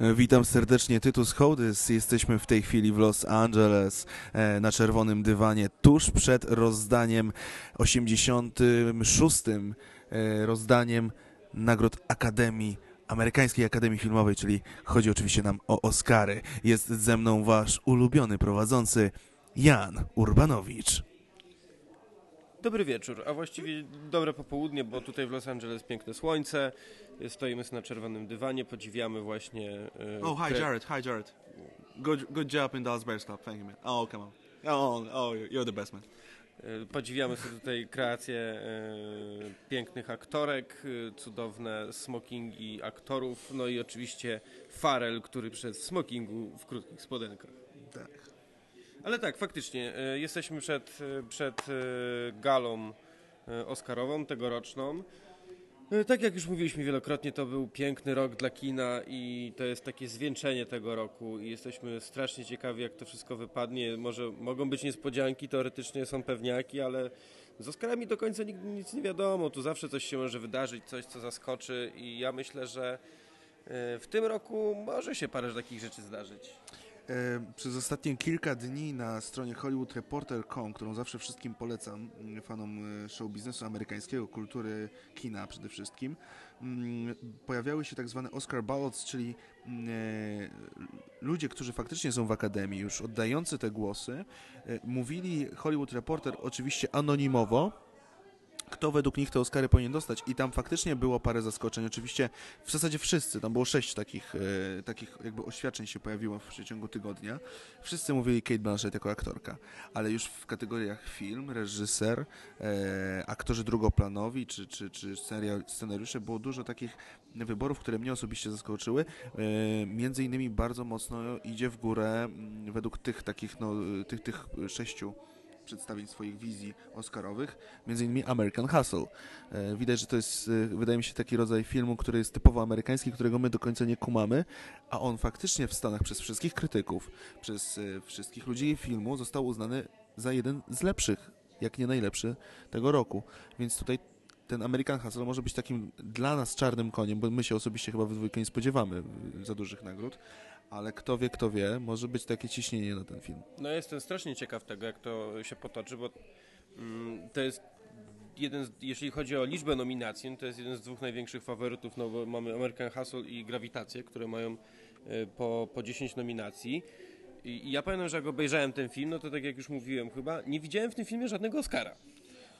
E, Witam serdecznie, Tytus Hołdys. Jesteśmy w tej chwili w Los Angeles e, na czerwonym dywanie, tuż przed rozdaniem 86. e, rozdaniem nagród Akademii, Amerykańskiej Akademii Filmowej, czyli chodzi oczywiście nam o Oscary. Jest ze mną wasz ulubiony prowadzący Jan Urbanowicz. Dobry wieczór, a właściwie dobre popołudnie, bo tutaj w Los Angeles piękne słońce. Stoimy na czerwonym dywanie, podziwiamy właśnie. e, Oh, hi, Jared. Hi, Jared. Good, good job in Dallas Bears Club. Thank you, man. Oh, come on. Oh, oh, you're the best, man. e, Podziwiamy sobie tutaj kreacje e, pięknych aktorek, e, cudowne smokingi aktorów, no i oczywiście Farel, który przez smokingu w krótkich spodenkach. Ale tak, faktycznie, e, jesteśmy przed, e, przed e, galą Oscarową tegoroczną. Tak jak już mówiliśmy wielokrotnie, to był piękny rok dla kina i to jest takie zwieńczenie tego roku i jesteśmy strasznie ciekawi, jak to wszystko wypadnie. Może mogą być niespodzianki, teoretycznie są pewniaki, ale z Oscarami do końca nigdy nic nie wiadomo. Tu zawsze coś się może wydarzyć, coś, co zaskoczy i ja myślę, że w tym roku może się parę takich rzeczy zdarzyć. E, Przez ostatnie kilka dni na stronie hollywoodreporter.com, którą zawsze wszystkim polecam, mm, fanom e, show biznesu amerykańskiego, kultury kina przede wszystkim, mm, pojawiały się tak zwane Oscar ballots, czyli mm, e, ludzie, którzy faktycznie są w akademii, już oddający te głosy, mówili Hollywood Reporter oczywiście anonimowo, kto według nich te Oscary powinien dostać. I tam faktycznie było parę zaskoczeń. Oczywiście w zasadzie wszyscy, tam było sześć takich, e, takich jakby oświadczeń się pojawiło w przeciągu tygodnia. Wszyscy mówili Kate Blanchett jako aktorka, ale już w kategoriach film, reżyser, e, aktorzy drugoplanowi czy, czy, czy scenariusze było dużo takich wyborów, które mnie osobiście zaskoczyły. E, między innymi bardzo mocno idzie w górę mm, według tych takich, no, tych, tych sześciu przedstawień swoich wizji oscarowych, między innymi American Hustle. E, Widać, że to jest, e, wydaje mi się, taki rodzaj filmu, który jest typowo amerykański, którego my do końca nie kumamy, a on faktycznie w Stanach przez wszystkich krytyków, przez e, wszystkich ludzi filmu został uznany za jeden z lepszych, jak nie najlepszy tego roku. Więc tutaj ten American Hustle może być takim dla nas czarnym koniem, bo my się osobiście chyba we dwójkę nie spodziewamy za dużych nagród, ale kto wie, kto wie, może być takie ciśnienie na ten film. No jestem strasznie ciekaw tego, jak to się potoczy, bo mm, to jest jeden, z, jeśli chodzi o liczbę nominacji, no to jest jeden z dwóch największych faworytów, no bo mamy American Hustle i Grawitację, które mają e, po, po 10 nominacji. I, I ja pamiętam, że jak obejrzałem ten film, no to tak jak już mówiłem chyba, nie widziałem w tym filmie żadnego Oscara.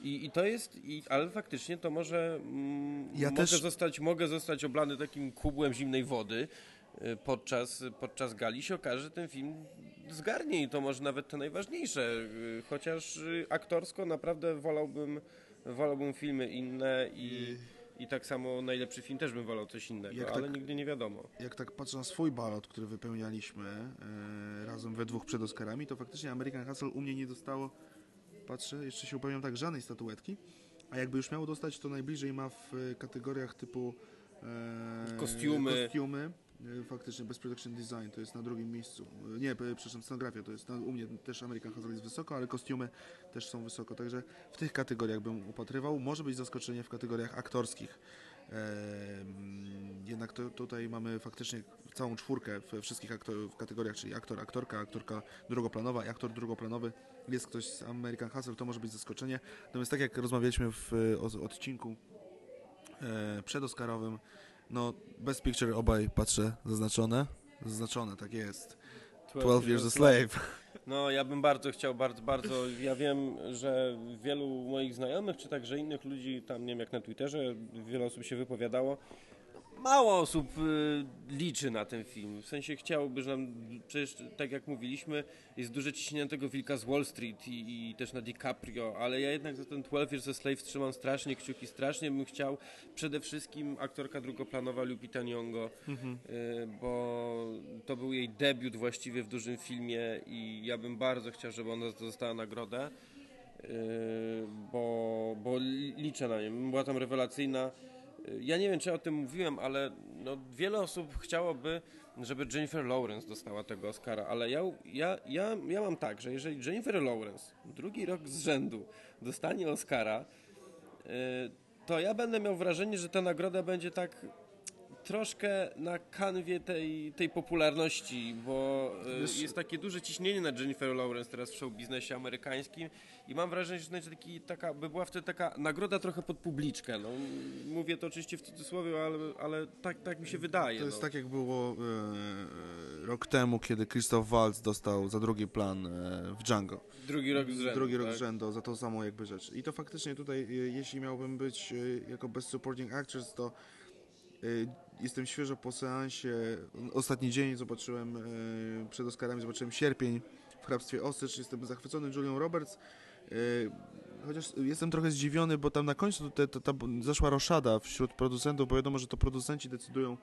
I, I to jest, i, ale faktycznie to może mm, Ja mogę, też- zostać, mogę zostać oblany takim kubłem zimnej wody y, podczas, podczas gali się okaże, że ten film zgarnie i to może nawet te najważniejsze, y, chociaż y, aktorsko naprawdę wolałbym, wolałbym filmy inne i, i tak samo najlepszy film też bym wolał coś innego, ale tak- nigdy nie wiadomo. jak tak patrzę na swój balot, który wypełnialiśmy e, razem we dwóch przed Oscarami, to faktycznie American Hustle u mnie nie dostało, patrzę, jeszcze się upewniam tak, żadnej statuetki, a jakby już miało dostać, to najbliżej ma w kategoriach typu e, Kostiumy. kostiumy faktycznie Best Production Design to jest na drugim miejscu. E, Nie, e, przepraszam, scenografia to jest, na, u mnie też American Hustle jest wysoko, ale kostiumy też są wysoko, także w tych kategoriach bym upatrywał. Może być zaskoczenie w kategoriach aktorskich. Em, Jednak to, tutaj mamy faktycznie całą czwórkę we wszystkich aktor, w kategoriach, czyli aktor, aktorka, aktorka drugoplanowa i aktor drugoplanowy. Jest ktoś z American Hustle, to może być zaskoczenie. Natomiast tak jak rozmawialiśmy w e, odcinku e, przedoscarowym, no Best Picture obaj patrzę zaznaczone. Zaznaczone, tak jest. 12 Years a Slave. No, ja bym bardzo chciał, bardzo, bardzo. Ja wiem, że wielu moich znajomych, czy także innych ludzi, tam nie wiem jak na Twitterze, wiele osób się wypowiadało. Mało osób y, liczy na ten film. W sensie chciałoby, że nam, przecież tak jak mówiliśmy, jest duże ciśnienie na tego wilka z Wall Street i, i też na DiCaprio, ale ja jednak za ten 12 Years a Slave trzymam strasznie kciuki, strasznie bym chciał przede wszystkim aktorka drugoplanowa Lupita Nyong'o, y, bo to był jej debiut właściwie w dużym filmie i ja bym bardzo chciał, żeby ona dostała nagrodę, y, bo, bo li- liczę na nią. Była tam rewelacyjna. Ja nie wiem, czy o tym mówiłem, ale no, wiele osób chciałoby, żeby Jennifer Lawrence dostała tego Oscara, ale ja, ja, ja, ja mam tak, że jeżeli Jennifer Lawrence drugi rok z rzędu dostanie Oscara, y, to ja będę miał wrażenie, że ta nagroda będzie tak troszkę na kanwie tej, tej popularności, bo e, Wiesz- jest takie duże ciśnienie na Jennifer Lawrence teraz w show biznesie amerykańskim i mam wrażenie, że taki, taka, by była wtedy taka nagroda trochę pod publiczkę. No, mówię to oczywiście w cudzysłowie, ale, ale tak, tak mi się wydaje. To jest no. tak, jak było e, rok temu, kiedy Christoph Waltz dostał za drugi plan e, w Django. Drugi rok z rzędu. Drugi rok tak? z rzędu za tą samą jakby rzecz. I to faktycznie tutaj, e, jeśli miałbym być e, jako Best Supporting Actress, to e, jestem świeżo po seansie. Ostatni dzień zobaczyłem, e, przed Oscarami zobaczyłem Sierpień w Hrabstwie Osycz. Jestem zachwycony Julią Roberts. E, Chociaż jestem trochę zdziwiony, bo tam na końcu te, ta zaszła roszada wśród producentów, bo wiadomo, że to producenci decydują,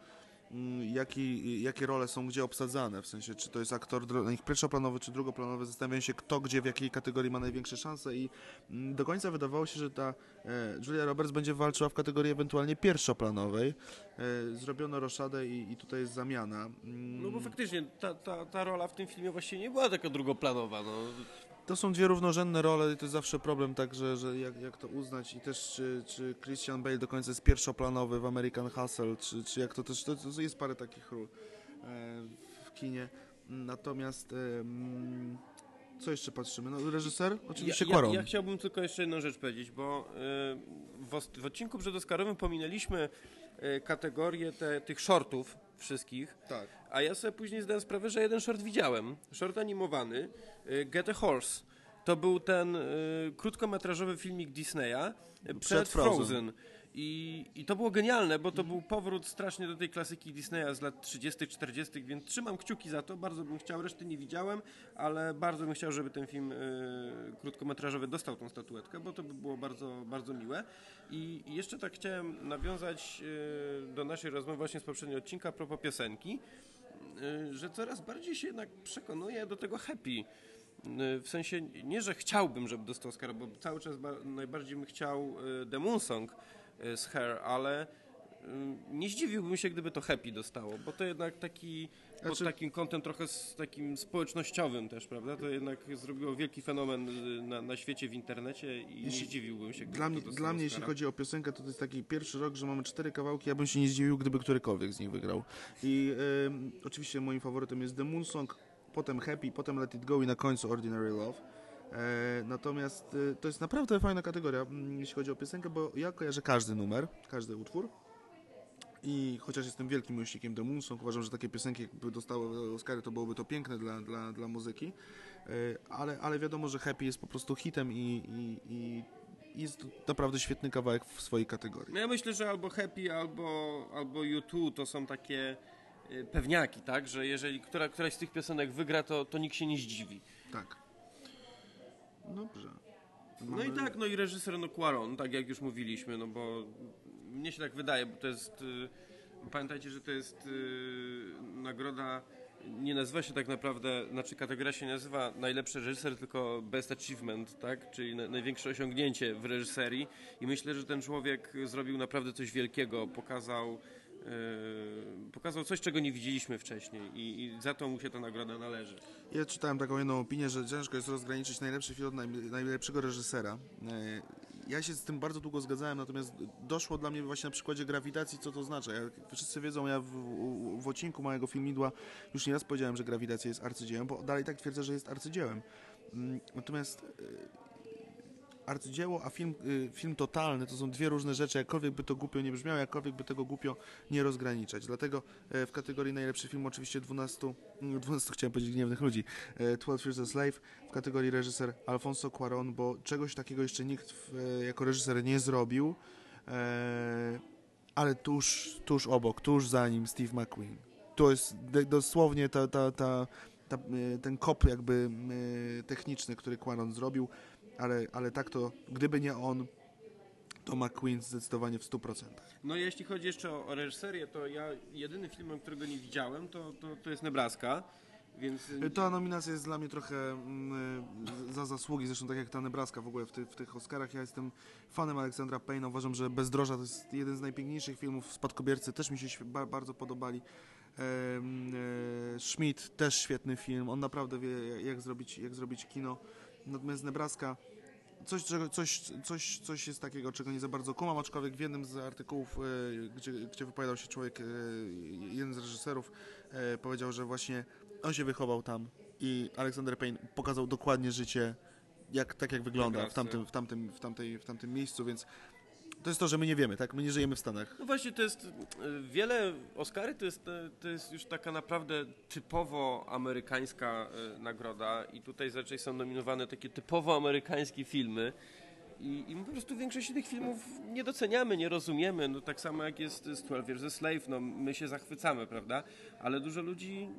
jaki, jakie role są gdzie obsadzane, w sensie czy to jest aktor pierwszoplanowy czy drugoplanowy, zastanawiają się kto gdzie, w jakiej kategorii ma największe szanse i mm, do końca wydawało się, że ta e, Julia Roberts będzie walczyła w kategorii ewentualnie pierwszoplanowej. E, zrobiono roszadę i, i tutaj jest zamiana. Mm, No bo faktycznie ta, ta, ta rola w tym filmie właściwie nie była taka drugoplanowa. No. To są dwie równorzędne role i to jest zawsze problem, tak, że, że jak, jak to uznać i też czy, czy Christian Bale do końca jest pierwszoplanowy w American Hustle, czy, czy jak to też, to, to jest parę takich ról e, w kinie. Natomiast e, co jeszcze patrzymy? No reżyser? Oczywiście ja, ja, ja chciałbym tylko jeszcze jedną rzecz powiedzieć, bo y, w, w odcinku przedoscarowym pominęliśmy y, kategorię te, tych shortów wszystkich, Tak. a ja sobie później zdałem sprawę, że jeden short widziałem. Short animowany, y, Get a Horse. To był ten y, krótkometrażowy filmik Disneya y, przed, Frozen. Frozen. I, I to było genialne, bo to był powrót strasznie do tej klasyki Disneya z lat 30., 40., więc trzymam kciuki za to. Bardzo bym chciał, reszty nie widziałem, ale bardzo bym chciał, żeby ten film y, krótkometrażowy dostał tą statuetkę, bo to by było bardzo, bardzo miłe. I, I jeszcze tak chciałem nawiązać y, do naszej rozmowy właśnie z poprzedniego odcinka a propos piosenki, y, że coraz bardziej się jednak przekonuję do tego happy. Y, W sensie nie, że chciałbym, żeby dostał Oscara, bo cały czas ba- najbardziej bym chciał y, The Moon Song z Her, ale y, nie zdziwiłbym się, gdyby to Happy dostało, bo to jednak taki, pod Znaczy- takim kątem trochę z takim społecznościowym też, prawda? To jednak zrobiło wielki fenomen y, na, na świecie w internecie i nie Jeśli- zdziwiłbym się, gdyby Dla to mnie, dla mnie jeśli chodzi o piosenkę, to to jest taki pierwszy rok, że mamy cztery kawałki, ja bym się nie zdziwił, gdyby którykolwiek z nich wygrał. I em, oczywiście moim faworytem jest The Moon Song, potem Happy, potem Let It Go i na końcu Ordinary Love. E, natomiast e, to jest naprawdę fajna kategoria, mm, jeśli chodzi o piosenkę, bo ja kojarzę każdy numer, każdy utwór. I chociaż jestem wielkim miłośnikiem The Moon Song, uważam, że takie piosenki jakby dostały Oscary, to byłoby to piękne dla, dla, dla muzyki. E, ale, ale wiadomo, że Happy jest po prostu hitem i, i, i jest naprawdę świetny kawałek w swojej kategorii. No ja myślę, że albo Happy, albo, albo U2 to są takie pewniaki, tak? Że jeżeli która, któraś z tych piosenek wygra, to, to nikt się nie zdziwi. Tak. Dobrze. No i tak, no i reżyser no Quaron, tak jak już mówiliśmy, no bo mnie się tak wydaje, bo to jest, y, pamiętajcie, że to jest y, nagroda, nie nazywa się tak naprawdę, znaczy kategoria się nazywa najlepszy reżyser, tylko best achievement, tak, czyli na, największe osiągnięcie w reżyserii i myślę, że ten człowiek zrobił naprawdę coś wielkiego, pokazał pokazał coś, czego nie widzieliśmy wcześniej i, i za to mu się ta nagroda należy. Ja czytałem taką jedną opinię, że ciężko jest rozgraniczyć najlepszy film od naj, najlepszego reżysera. E, Ja się z tym bardzo długo zgadzałem, natomiast doszło dla mnie właśnie na przykładzie grawitacji, co to znaczy. Jak wszyscy wiedzą, ja w, w, w odcinku mojego filmidła już nieraz powiedziałem, że grawitacja jest arcydziełem, bo dalej tak twierdzę, że jest arcydziełem. Mm, Natomiast e, arcydzieło, a film, y, film totalny to są dwie różne rzeczy, jakkolwiek by to głupio nie brzmiało, jakkolwiek by tego głupio nie rozgraniczać. Dlatego e, w kategorii najlepszy film oczywiście 12, mm, 12 chciałem powiedzieć gniewnych ludzi, e, 12 Years a Slave, w kategorii reżyser Alfonso Cuarón, bo czegoś takiego jeszcze nikt e, jako reżyser nie zrobił, e, ale tuż, tuż obok, tuż za nim Steve McQueen. To jest dosłownie ta, ta, ta, ta, e, ten kop jakby e, techniczny, który Cuarón zrobił, ale, ale tak to, gdyby nie on, to McQueen zdecydowanie w 100%. No jeśli chodzi jeszcze o, o reżyserię, to ja jedyny film, którego nie widziałem, to, to, to jest Nebraska, więc... y, Ta nominacja jest dla mnie trochę mm, y, za zasługi, zresztą tak jak ta Nebraska w ogóle w, ty, w tych Oscarach. Ja jestem fanem Aleksandra Payne'a, uważam, że Bezdroża to jest jeden z najpiękniejszych filmów. Spadkobiercy też mi się bardzo podobali. E, Schmidt też świetny film, on naprawdę wie jak zrobić, jak zrobić kino. Natomiast Nebraska coś, coś, coś, coś jest takiego, czego nie za bardzo kumam, aczkolwiek w jednym z artykułów, e, gdzie, gdzie wypowiadał się człowiek, e, jeden z reżyserów e, powiedział, że właśnie on się wychował tam i Alexander Payne pokazał dokładnie życie, jak, tak jak wygląda w tamtym, w, tamtym, w, tamtej, w tamtym miejscu, więc to jest to, że my nie wiemy, tak? My nie żyjemy w Stanach. No właśnie, to jest e, wiele Oscary to jest, e, to jest już taka naprawdę typowo amerykańska e, nagroda i tutaj raczej są nominowane takie typowo amerykańskie filmy. I, I my po prostu większości tych filmów nie doceniamy, nie rozumiemy. No tak samo jak jest z 12 Years a Slave, no my się zachwycamy, prawda? Ale dużo ludzi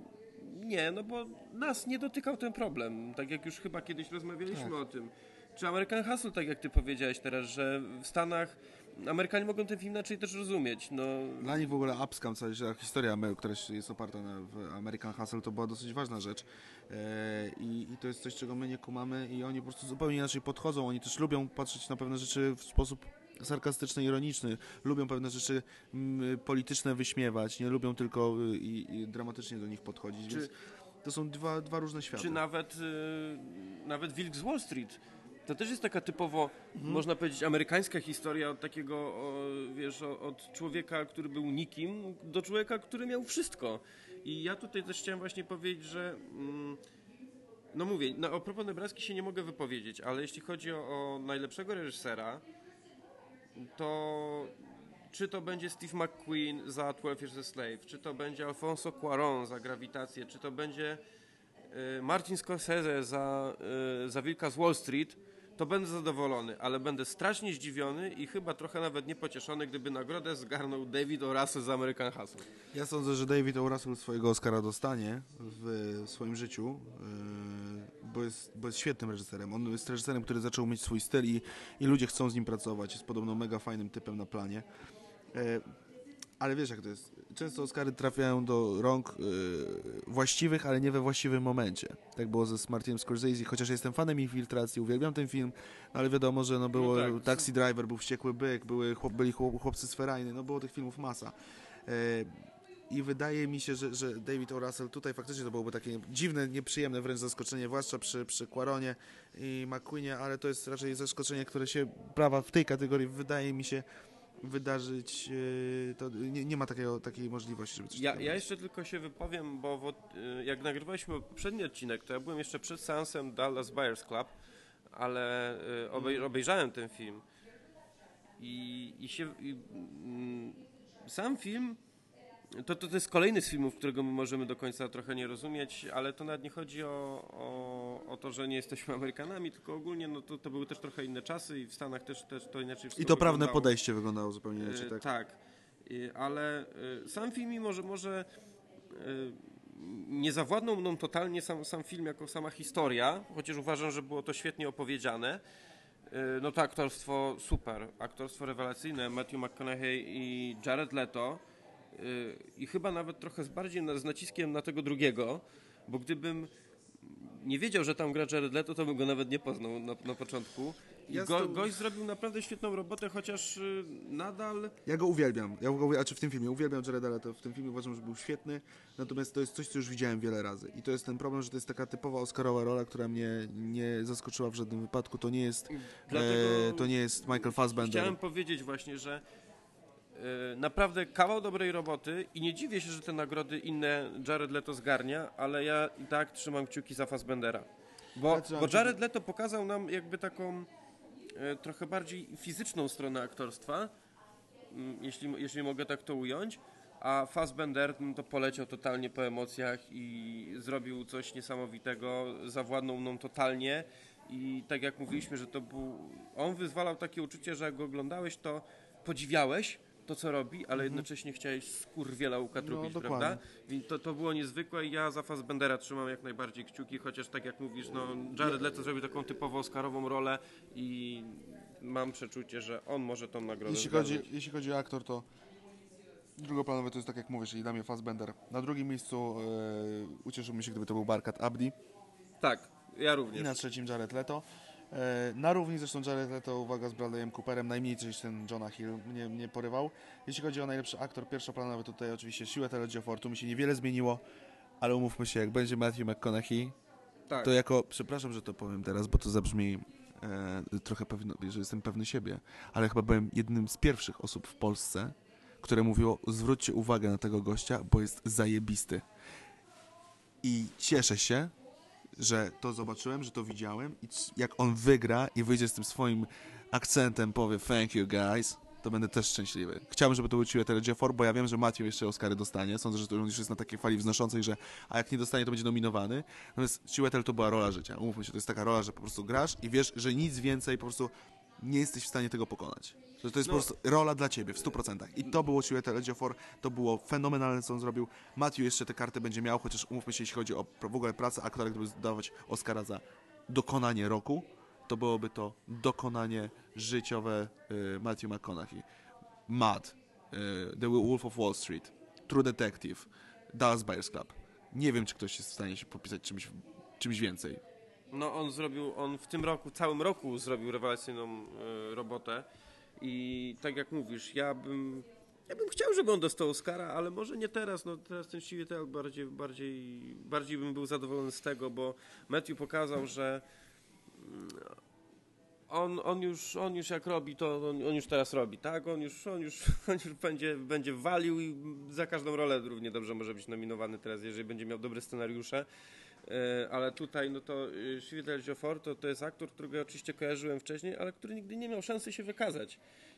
nie, no bo nas nie dotykał ten problem. Tak jak już chyba kiedyś rozmawialiśmy o tym. Czy American Hustle, tak jak ty powiedziałeś teraz, że w Stanach Amerykanie mogą ten film inaczej też rozumieć. No, Dla nich w ogóle Upscam, cała historia, która jest oparta na American Hustle, to była dosyć ważna rzecz. E, I, I to jest coś, czego my nie kumamy i oni po prostu zupełnie inaczej podchodzą. Oni też lubią patrzeć na pewne rzeczy w sposób sarkastyczny, ironiczny. Lubią pewne rzeczy polityczne wyśmiewać, nie lubią tylko y, i, i dramatycznie do nich podchodzić, Czy- więc to są dwa, dwa różne światy. czy nawet, y, nawet Wilk z Wall Street. To też jest taka typowo, można powiedzieć, amerykańska historia od takiego, o, wiesz, o, od człowieka, który był nikim, do człowieka, który miał wszystko. I ja tutaj też chciałem właśnie powiedzieć, że mm, no mówię, no, o propos Nebraski się nie mogę wypowiedzieć, ale jeśli chodzi o, o najlepszego reżysera, to czy to będzie Steve McQueen za 12 Years a Slave, czy to będzie Alfonso Cuarón za Grawitację, czy to będzie y, Martin Scorsese za, y, za Wilka z Wall Street, to będę zadowolony, ale będę strasznie zdziwiony i chyba trochę nawet niepocieszony, gdyby nagrodę zgarnął David O. Russell z American Hustle. Ja sądzę, że David O. Russell swojego Oscara dostanie w swoim życiu, yy, bo jest, bo jest świetnym reżyserem. On jest reżyserem, który zaczął mieć swój styl i, i ludzie chcą z nim pracować. Jest podobno mega fajnym typem na planie. Ale wiesz jak to jest. Często Oscary trafiają do rąk yy, właściwych, ale nie we właściwym momencie. Tak było ze Martinem Scorsese, chociaż jestem fanem infiltracji, uwielbiam ten film, no ale wiadomo, że no było No tak. Taxi Driver, był Wściekły Byk, były, chłop, byli chłop, chłopcy z Ferajny, no było tych filmów masa. Yy, i wydaje mi się, że, że David O. Russell tutaj faktycznie to byłoby takie dziwne, nieprzyjemne wręcz zaskoczenie, zwłaszcza przy, przy Quaronie i McQueenie, ale to jest raczej zaskoczenie, które się prawa w tej kategorii wydaje mi się wydarzyć. yy, To nie, nie ma takiego, takiej możliwości, żeby coś Ja, ja jeszcze tylko się wypowiem, bo w, y, jak nagrywaliśmy poprzedni odcinek, to ja byłem jeszcze przed seansem Dallas Buyers Club, ale y, obej, obejrzałem ten film i, i się... I, mm, sam film to, to, to jest kolejny z filmów, którego my możemy do końca trochę nie rozumieć, ale to nawet nie chodzi o, o, o to, że nie jesteśmy Amerykanami, tylko ogólnie no to, to były też trochę inne czasy i w Stanach też, też to inaczej I wszystko to prawne wyglądało. podejście wyglądało zupełnie inaczej, E, tak? tak. Ale e, sam film, mimo że może e, nie zawładnął mną totalnie sam, sam film jako sama historia, chociaż uważam, że było to świetnie opowiedziane. No to aktorstwo super, aktorstwo rewelacyjne, Matthew McConaughey i Jared Leto i chyba nawet trochę z bardziej na, z naciskiem na tego drugiego, bo gdybym nie wiedział, że tam gra Jared Leto, to bym go nawet nie poznał na, na początku. I Ja go, gość zrobił naprawdę świetną robotę, chociaż y, nadal Ja go uwielbiam. Ja go uwielbiam, a czy w tym filmie uwielbiam Jareda Leto. W tym filmie uważam, że był świetny. Natomiast to jest coś, co już widziałem wiele razy. I to jest ten problem, że to jest taka typowa Oscarowa rola, która mnie nie zaskoczyła w żadnym wypadku. To nie jest, Dlatego e, to nie jest Michael Fassbender. chciałem powiedzieć właśnie, że y, naprawdę kawał dobrej roboty i nie dziwię się, że te nagrody inne Jared Leto zgarnia, ale ja i tak trzymam kciuki za Fassbendera. Bo, bo Jared Leto pokazał nam jakby taką e, trochę bardziej fizyczną stronę aktorstwa, mm, jeśli, jeśli mogę tak to ująć, a Fassbender mm, to poleciał totalnie po emocjach i zrobił coś niesamowitego, zawładnął mną totalnie i tak jak mówiliśmy, że to był, on wyzwalał takie uczucie, że jak go oglądałeś, to podziwiałeś to, co robi, ale jednocześnie chciałeś skurwiela ukatrupić, No, prawda? Więc to, to było niezwykłe i ja za Fassbendera trzymam jak najbardziej kciuki, chociaż tak jak mówisz, no Jared Leto zrobił taką typowo oscarową rolę i mam przeczucie, że on może tą nagrodę Jeśli chodzi, zgarnąć. jeśli chodzi o aktor, to drugoplanowy to jest tak jak mówisz, czyli dla mnie Fassbender. Na drugim miejscu e, ucieszyłbym się, gdyby to był Barkat Abdi. Tak, ja I również. na trzecim Jared Leto. E, Na równi zresztą Jared Leto, uwaga, z Bradleyem Cooperem, najmniej coś ten Jonah Hill mnie, mnie porywał. Jeśli chodzi o najlepszy aktor pierwszoplanowy, tutaj oczywiście siłę tu mi się niewiele zmieniło, ale umówmy się, jak będzie Matthew McConaughey, Tak. to jako, przepraszam, że to powiem teraz, bo to zabrzmi e, trochę pewno, że jestem pewny siebie, ale chyba byłem jednym z pierwszych osób w Polsce, które mówiło, zwróćcie uwagę na tego gościa, bo jest zajebisty. I cieszę się, że to zobaczyłem, że to widziałem i jak on wygra i wyjdzie z tym swoim akcentem, powie thank you guys, to będę też szczęśliwy. Chciałbym, żeby to był Chiwetel Ejiofor, bo ja wiem, że Matthew jeszcze Oscary dostanie. Sądzę, że to już jest na takiej fali wznoszącej, że a jak nie dostanie, to będzie nominowany. Natomiast Chiwetel to była rola życia. Umówmy się, to jest taka rola, że po prostu grasz i wiesz, że nic więcej po prostu nie jesteś w stanie tego pokonać. Że to jest No. po prostu rola dla ciebie w 100%. I to było Chiwetel Ejiofor, to było fenomenalne, co on zrobił. Matthew jeszcze te karty będzie miał, chociaż umówmy się, jeśli chodzi o w ogóle pracę aktora, gdyby dawać Oscara za dokonanie roku, to byłoby to dokonanie życiowe y, Matthew McConaughey. Mad, y, The Wolf of Wall Street, True Detective, Dallas Buyers Club. Nie wiem, czy ktoś jest w stanie się popisać czymś, czymś więcej. No on zrobił, on w tym roku, całym roku zrobił rewelacyjną e, robotę i tak jak mówisz, ja bym, ja bym chciał, żeby on dostał Oscara, ale może nie teraz, no teraz ten Chiwetel bardziej, bardziej, bardziej bym był zadowolony z tego, bo Matthew pokazał, że mm, on, on, już, on już jak robi, to on, on już teraz robi, tak? On już, on już, on już będzie, będzie walił i za każdą rolę równie dobrze może być nominowany teraz, jeżeli będzie miał dobre scenariusze. E, ale tutaj, no to y, Chiwetel Ejiofor to, to jest aktor, którego ja oczywiście kojarzyłem wcześniej, ale który nigdy nie miał szansy się wykazać.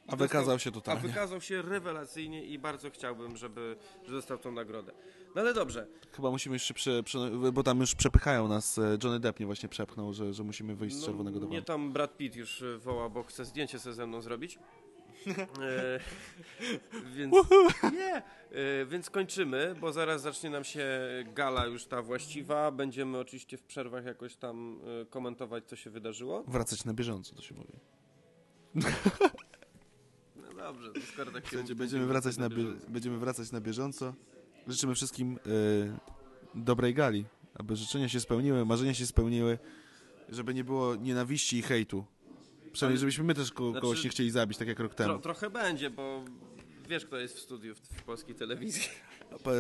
I A wykazał się totalnie. A wykazał się rewelacyjnie i bardzo chciałbym, żeby, żeby dostał tą nagrodę. No ale dobrze, Chyba musimy jeszcze, prze, prze, bo tam już przepychają nas, e, Johnny Depp mnie właśnie przepchnął, że, że musimy wyjść z No, czerwonego mnie dywanu. tam Brad Pitt już y, woła, bo chce zdjęcie sobie ze mną zrobić. E, więc, nie, e, więc kończymy, bo zaraz zacznie nam się gala już ta właściwa. Będziemy oczywiście w przerwach jakoś tam e, komentować, co się wydarzyło. Wracać na bieżąco, to się mówi. No dobrze, to skoro tak się mówi, będziemy wracać, na bie, bieżąco. będziemy wracać na bieżąco. Życzymy wszystkim dobrej gali, aby życzenia się spełniły, marzenia się spełniły, żeby nie było nienawiści i hejtu. Przynajmniej, żebyśmy my też ko- Znaczy- kogoś nie chcieli zabić, tak jak rok temu. Tro, trochę będzie, bo wiesz, kto jest w studiu w, w polskiej telewizji.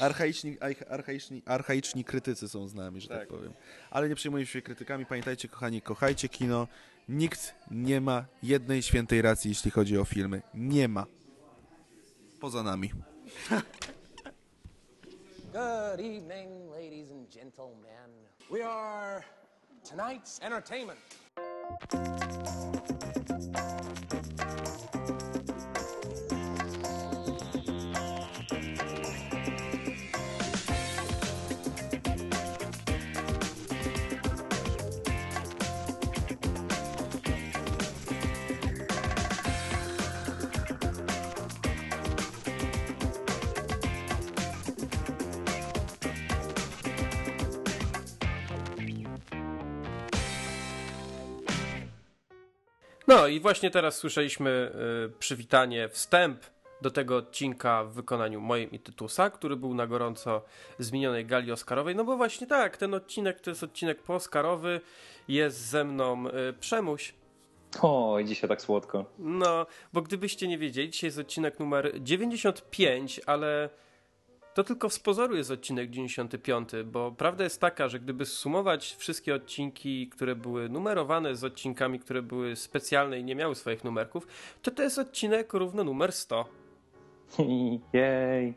Archaiczni, arch- archaiczni, archaiczni krytycy są z nami, że tak. Tak. powiem. Ale nie przejmujmy się krytykami. Pamiętajcie, kochani, kochajcie kino. Nikt nie ma jednej świętej racji, jeśli chodzi o filmy. Nie ma. Poza nami. Good evening, ladies and gentlemen. We are tonight's entertainment. No i właśnie teraz słyszeliśmy y, przywitanie, wstęp do tego odcinka w wykonaniu moim i Tytusa, który był na gorąco z minionej gali Oscarowej. No bo właśnie tak, ten odcinek to jest odcinek poskarowy, jest ze mną y, Przemuś. O, dzisiaj tak słodko. No, bo gdybyście nie wiedzieli, dzisiaj jest odcinek numer 95, ale to tylko z pozoru jest odcinek 95, bo prawda jest taka, że gdyby sumować wszystkie odcinki, które były numerowane z odcinkami, które były specjalne i nie miały swoich numerków, to to jest odcinek równo numer 100. Jej.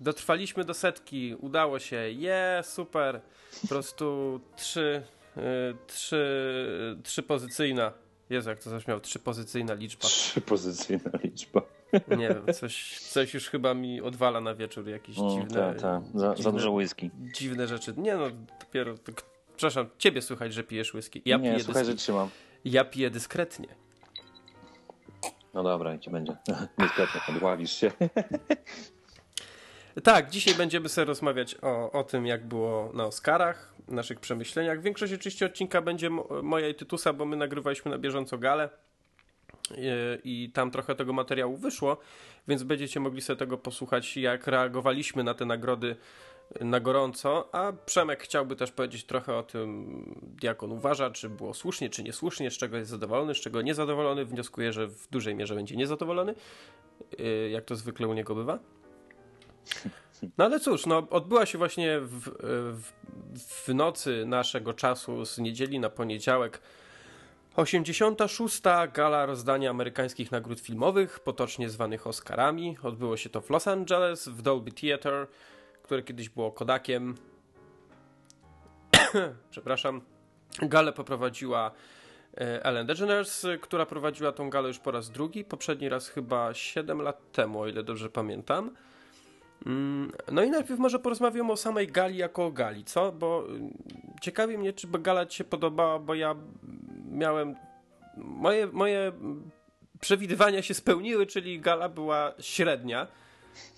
Dotrwaliśmy do setki, udało się, je, super. Po prostu trzy, y, trzy, trzy pozycyjna. Jezu, jak to zabrzmiało, trzy pozycyjna liczba. Trzypozycyjna liczba. Nie wiem, coś, coś już chyba mi odwala na wieczór, jakieś O, dziwne, ta, ta. Za, za dziwne, dużo whisky. dziwne rzeczy. Nie no, dopiero, przepraszam, ciebie słychać, że pijesz whisky. Ja, nie, piję, słuchaj, że trzymam. ja piję dyskretnie. No dobra, i ci będzie. Niestety, odławisz się. Tak, dzisiaj będziemy sobie rozmawiać o, o tym, jak było na Oscarach, naszych przemyśleniach. Większość oczywiście odcinka będzie mo- moja i Tytusa, bo my nagrywaliśmy na bieżąco galę i, i tam trochę tego materiału wyszło, więc będziecie mogli sobie tego posłuchać, jak reagowaliśmy na te nagrody na gorąco, a Przemek chciałby też powiedzieć trochę o tym, jak on uważa, czy było słusznie, czy niesłusznie, z czego jest zadowolony, z czego niezadowolony. Wnioskuję, że w dużej mierze będzie niezadowolony, yy, jak to zwykle u niego bywa. No ale cóż, no, odbyła się właśnie w, w w nocy naszego czasu z niedzieli na poniedziałek 86. gala rozdania amerykańskich nagród filmowych, potocznie zwanych Oscarami. Odbyło się to w Los Angeles, w Dolby Theatre, które kiedyś było Kodakiem. Przepraszam. Galę poprowadziła e, Ellen DeGeneres, która prowadziła tą galę już po raz drugi. Poprzedni raz chyba 7 lat temu, o ile dobrze pamiętam. Mm, no i najpierw może porozmawiam o samej gali jako o gali, co? Bo mm, ciekawi mnie, czy gala ci się podobała, bo ja miałem... Moje, moje przewidywania się spełniły, czyli gala była średnia,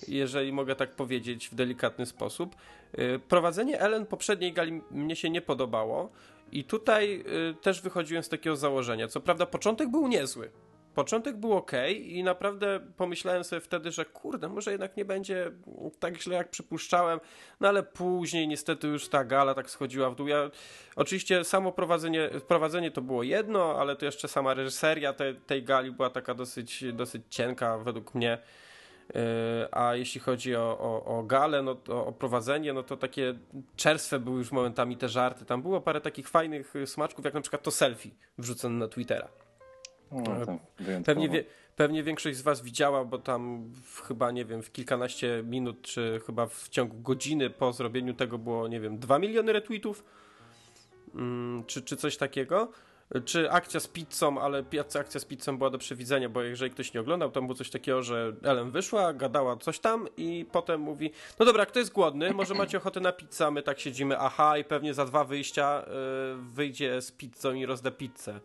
jeżeli mogę tak powiedzieć w delikatny sposób. Y, prowadzenie Ellen poprzedniej gali mnie się nie podobało i tutaj y, też wychodziłem z takiego założenia. Co prawda początek był niezły, Początek był ok i naprawdę pomyślałem sobie wtedy, że kurde, może jednak nie będzie tak źle jak przypuszczałem, no ale później niestety już ta gala tak schodziła w dół. Ja, oczywiście samo prowadzenie, prowadzenie to było jedno, ale to jeszcze sama reżyseria te, tej gali była taka dosyć, dosyć cienka według mnie. Yy, a jeśli chodzi o, o, o galę, no to, o prowadzenie, no to takie czerstwe były już momentami te żarty. Tam było parę takich fajnych smaczków, jak na przykład to selfie wrzucone na Twittera. No, pewnie, wie, pewnie większość z Was widziała, bo tam w, chyba, nie wiem, w kilkanaście minut, czy chyba w ciągu godziny po zrobieniu tego było, nie wiem, 2 miliony retweetów, mm, czy, czy coś takiego. Czy akcja z pizzą, ale akcja z pizzą była do przewidzenia, bo jeżeli ktoś nie oglądał, tam było coś takiego, że Ellen wyszła, gadała coś tam i potem mówi, no dobra, kto jest głodny, może macie ochotę na pizzę, my tak siedzimy, aha, i pewnie za dwa wyjścia y, wyjdzie z pizzą i rozda pizzę.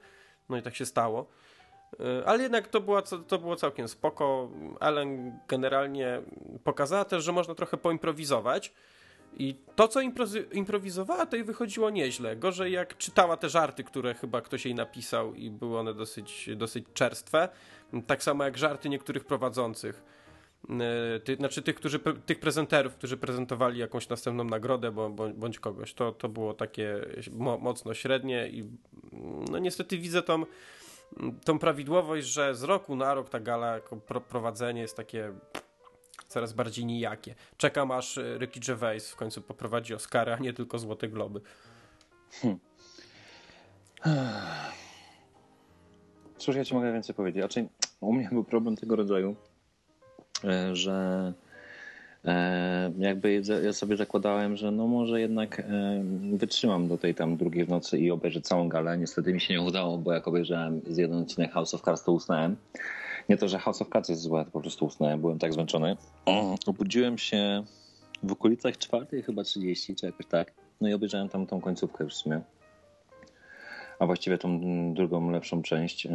No i tak się stało. E, ale jednak to, była, to było całkiem spoko. Ellen generalnie pokazała też, że można trochę poimprowizować. I to, co improwizowała, to jej wychodziło nieźle. Gorzej jak czytała te żarty, które chyba ktoś jej napisał i były one dosyć, dosyć czerstwe. Tak samo jak żarty niektórych prowadzących. E, ty, znaczy tych, którzy, tych prezenterów, którzy prezentowali jakąś następną nagrodę bądź, kogoś. To, to było takie mo, mocno średnie i no niestety widzę tą tą prawidłowość, że z roku na rok ta gala jako prowadzenie jest takie coraz bardziej nijakie. Czekam aż y, Ricky Gervais w końcu poprowadzi Oscary, a nie tylko Złote Globy. Hmm. Cóż ja ci mogę więcej powiedzieć? Raczej u mnie był problem tego rodzaju, e, że E, jakby ja sobie zakładałem, że no może jednak e, wytrzymam do tej tam drugiej w nocy i obejrzę całą galę. Niestety mi się nie udało, bo jak obejrzałem z jeden odcinek House of Cards, to usnąłem. Nie to, że House of Cards jest złe, to po prostu usnąłem, byłem tak zmęczony. Obudziłem się w okolicach czwartej chyba 30, czy jakoś tak. No i obejrzałem tam tą końcówkę już w sumie. A właściwie tą drugą, lepszą część.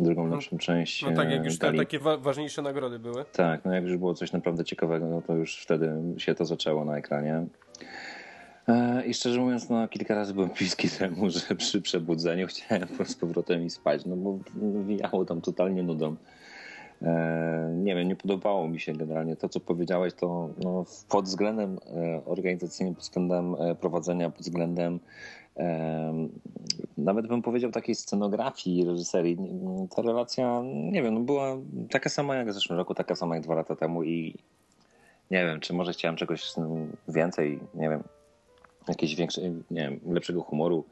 E, drugą no, lepszą część. No tak, jak już te, takie wa ważniejsze nagrody były. Tak, no jak już było coś naprawdę ciekawego, no to już wtedy się to zaczęło na ekranie. E, I szczerze mówiąc, no kilka razy byłem bliski temu, że przy przebudzeniu chciałem z powrotem i spać, no bo wijało tam totalnie nudą. E, nie wiem, nie podobało mi się generalnie to, co powiedziałeś, to no, pod względem e, organizacyjnym, pod względem prowadzenia, pod względem nawet bym powiedział takiej scenografii reżyserii, ta relacja, nie wiem, no była taka sama jak w zeszłym roku, taka sama jak dwa lata temu i nie wiem, czy może chciałem czegoś więcej, nie wiem, jakiegoś większego, nie wiem, lepszego humoru,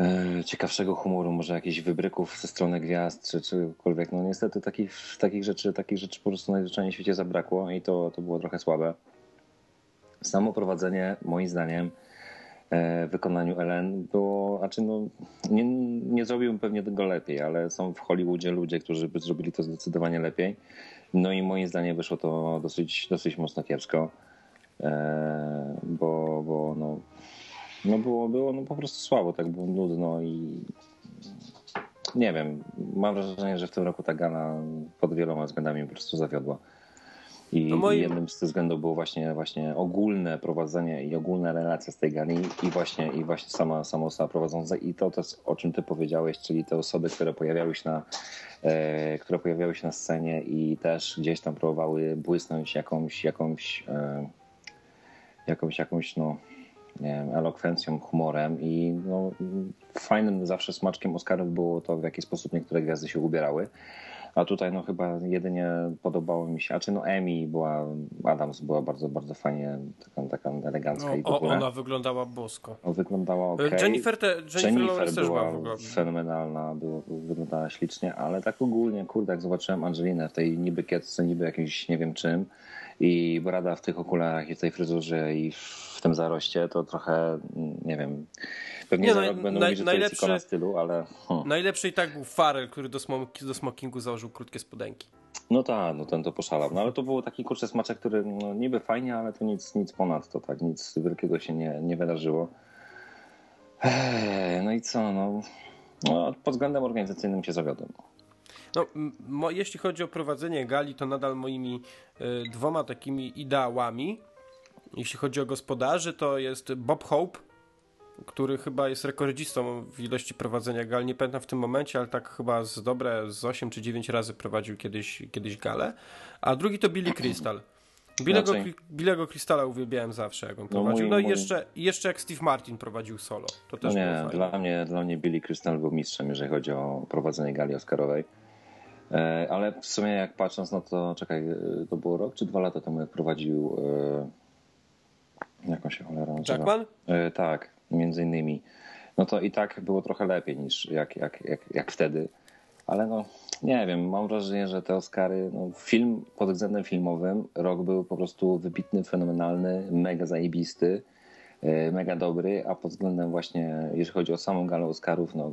e, ciekawszego humoru, może jakichś wybryków ze strony gwiazd, czy czegokolwiek. No niestety takich, takich rzeczy, takich rzeczy po prostu najzwyczajniej w świecie zabrakło i to, to było trochę słabe. Samo prowadzenie, moim zdaniem, wykonaniu Ellen było, znaczy no, nie, nie zrobiłbym pewnie tego lepiej, ale są w Hollywoodzie ludzie, którzy by zrobili to zdecydowanie lepiej. No i moim zdaniem wyszło to dosyć, dosyć mocno kiepsko, e, bo, bo no, no było, było no po prostu słabo, tak było nudno i nie wiem, mam wrażenie, że w tym roku ta gala pod wieloma względami po prostu zawiodła. I no moim... jednym z tych względów było właśnie, właśnie ogólne prowadzenie i ogólna relacja z tej gali i właśnie, i właśnie sama, sama osoba prowadząca. I to też o czym ty powiedziałeś, czyli te osoby, które pojawiały się na, e, które pojawiały się na scenie i też gdzieś tam próbowały błysnąć jakąś, jakąś, e, jakąś, jakąś no, nie wiem, elokwencją, humorem. I no, fajnym zawsze smaczkiem Oscarów było to, w jaki sposób niektóre gwiazdy się ubierały A tutaj no chyba jedynie podobało mi się, a czy no Emi była, Adams była bardzo, bardzo fajnie, taka, taka elegancka i w No, ogóle. ona wyglądała bosko. No, wyglądała ok. Jennifer, te, Jennifer, Jennifer była była w ogóle. fenomenalna, było, wyglądała ślicznie, ale tak ogólnie, kurde, jak zobaczyłem Angelinę w tej niby kiecce, niby jakimś nie wiem czym i Brada w tych okularach i w tej fryzurze i w tym zaroście, to trochę, mm, nie wiem, pewnie Nie, za no, rok będą naj- mówić, że to jest najlepszy- stylu, ale... Hmm. Najlepszy i tak był Farel, który do, smok- do smokingu założył krótkie spodenki. No tak, no ten to poszalał. No ale to był taki kurczę smaczek, który no, niby fajnie, ale to nic, nic ponad to, tak, nic wielkiego się nie, nie wydarzyło. Ej, no i co, no, no pod względem organizacyjnym się zawiodłem. No, jeśli chodzi o prowadzenie gali, to nadal moimi y, dwoma takimi ideałami, jeśli chodzi o gospodarzy, to jest Bob Hope, który chyba jest rekordzistą w ilości prowadzenia gal. Nie pamiętam w tym momencie, ale tak chyba z dobre z 8 czy 9 razy prowadził kiedyś, kiedyś galę. A drugi to Billy Crystal. Billego, Raczej. Billego Crystala uwielbiałem zawsze, jak on No, prowadził. mój- No i mój- jeszcze, i jeszcze jak Steve Martin prowadził solo. To No też było nie, dla mnie, dla mnie Billy Crystal był mistrzem, jeżeli chodzi o prowadzenie gali Oscarowej. E, ale w sumie jak patrząc, no to czekaj, e, to było rok czy dwa lata temu, jak prowadził e, jak on się cholera nazywa? Jackman? E, tak, między innymi. No to i tak było trochę lepiej niż jak, jak, jak, jak wtedy. Ale no, nie wiem, mam wrażenie, że te Oscary, no, film pod względem filmowym, rok był po prostu wybitny, fenomenalny, mega zajebisty, e, mega dobry, a pod względem właśnie, jeżeli chodzi o samą galę Oscarów, no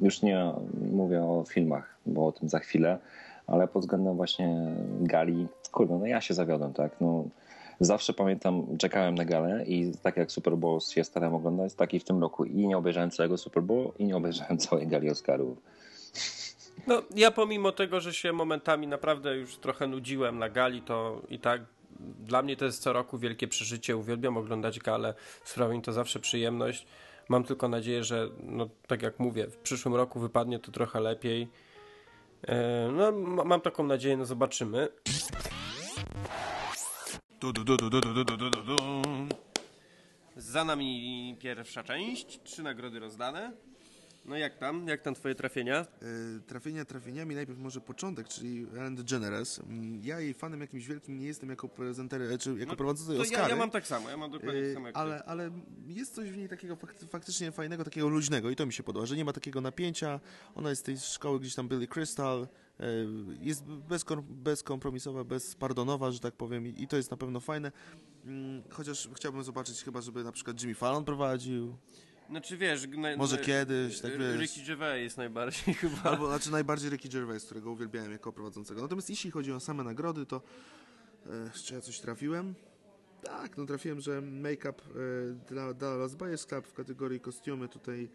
już nie mówię o filmach, bo o tym za chwilę, ale pod względem właśnie gali, kurde, no ja się zawiodłem, tak, no zawsze pamiętam, czekałem na galę i tak jak Super Bowl się starałem oglądać, tak i w tym roku i nie obejrzałem całego Super Bowl i nie obejrzałem całej gali Oscarów. No, ja pomimo tego, że się momentami naprawdę już trochę nudziłem na gali, to i tak dla mnie to jest co roku wielkie przeżycie. Uwielbiam oglądać galę, sprawia mi to zawsze przyjemność. Mam tylko nadzieję, że, no, tak jak mówię, w przyszłym roku wypadnie to trochę lepiej. E, No, ma- mam taką nadzieję, no zobaczymy. Du, du, du, du, du, du, du, du, du, du. Za nami pierwsza część, trzy nagrody rozdane. No jak tam? Jak tam twoje trafienia? E, trafienia trafieniami, najpierw może początek, czyli Ellen DeGeneres. Mm, Ja jej fanem jakimś wielkim nie jestem jako prezenter, e, czy jako prowadzący No To Oscary. ja, ja mam tak samo, ja mam dokładnie tak E, samo jak ale, ale jest coś w niej takiego fak- faktycznie fajnego, takiego luźnego i to mi się podoba, że nie ma takiego napięcia. Ona jest z tej szkoły gdzieś tam Billy Crystal, jest bezkom- bezkompromisowa, bezpardonowa, że tak powiem i to jest na pewno fajne. Mm, Chociaż chciałbym zobaczyć chyba, żeby na przykład Jimmy Fallon prowadził, Znaczy wiesz... Na, Może na- kiedyś, tak wiesz. Ricky Gervais jest najbardziej chyba... albo znaczy najbardziej Ricky Gervais, którego uwielbiałem jako prowadzącego. Natomiast jeśli chodzi o same nagrody, to e, czy ja coś trafiłem? Tak, no trafiłem, że make-up e, dla Dallas Buyers Club w kategorii kostiumy tutaj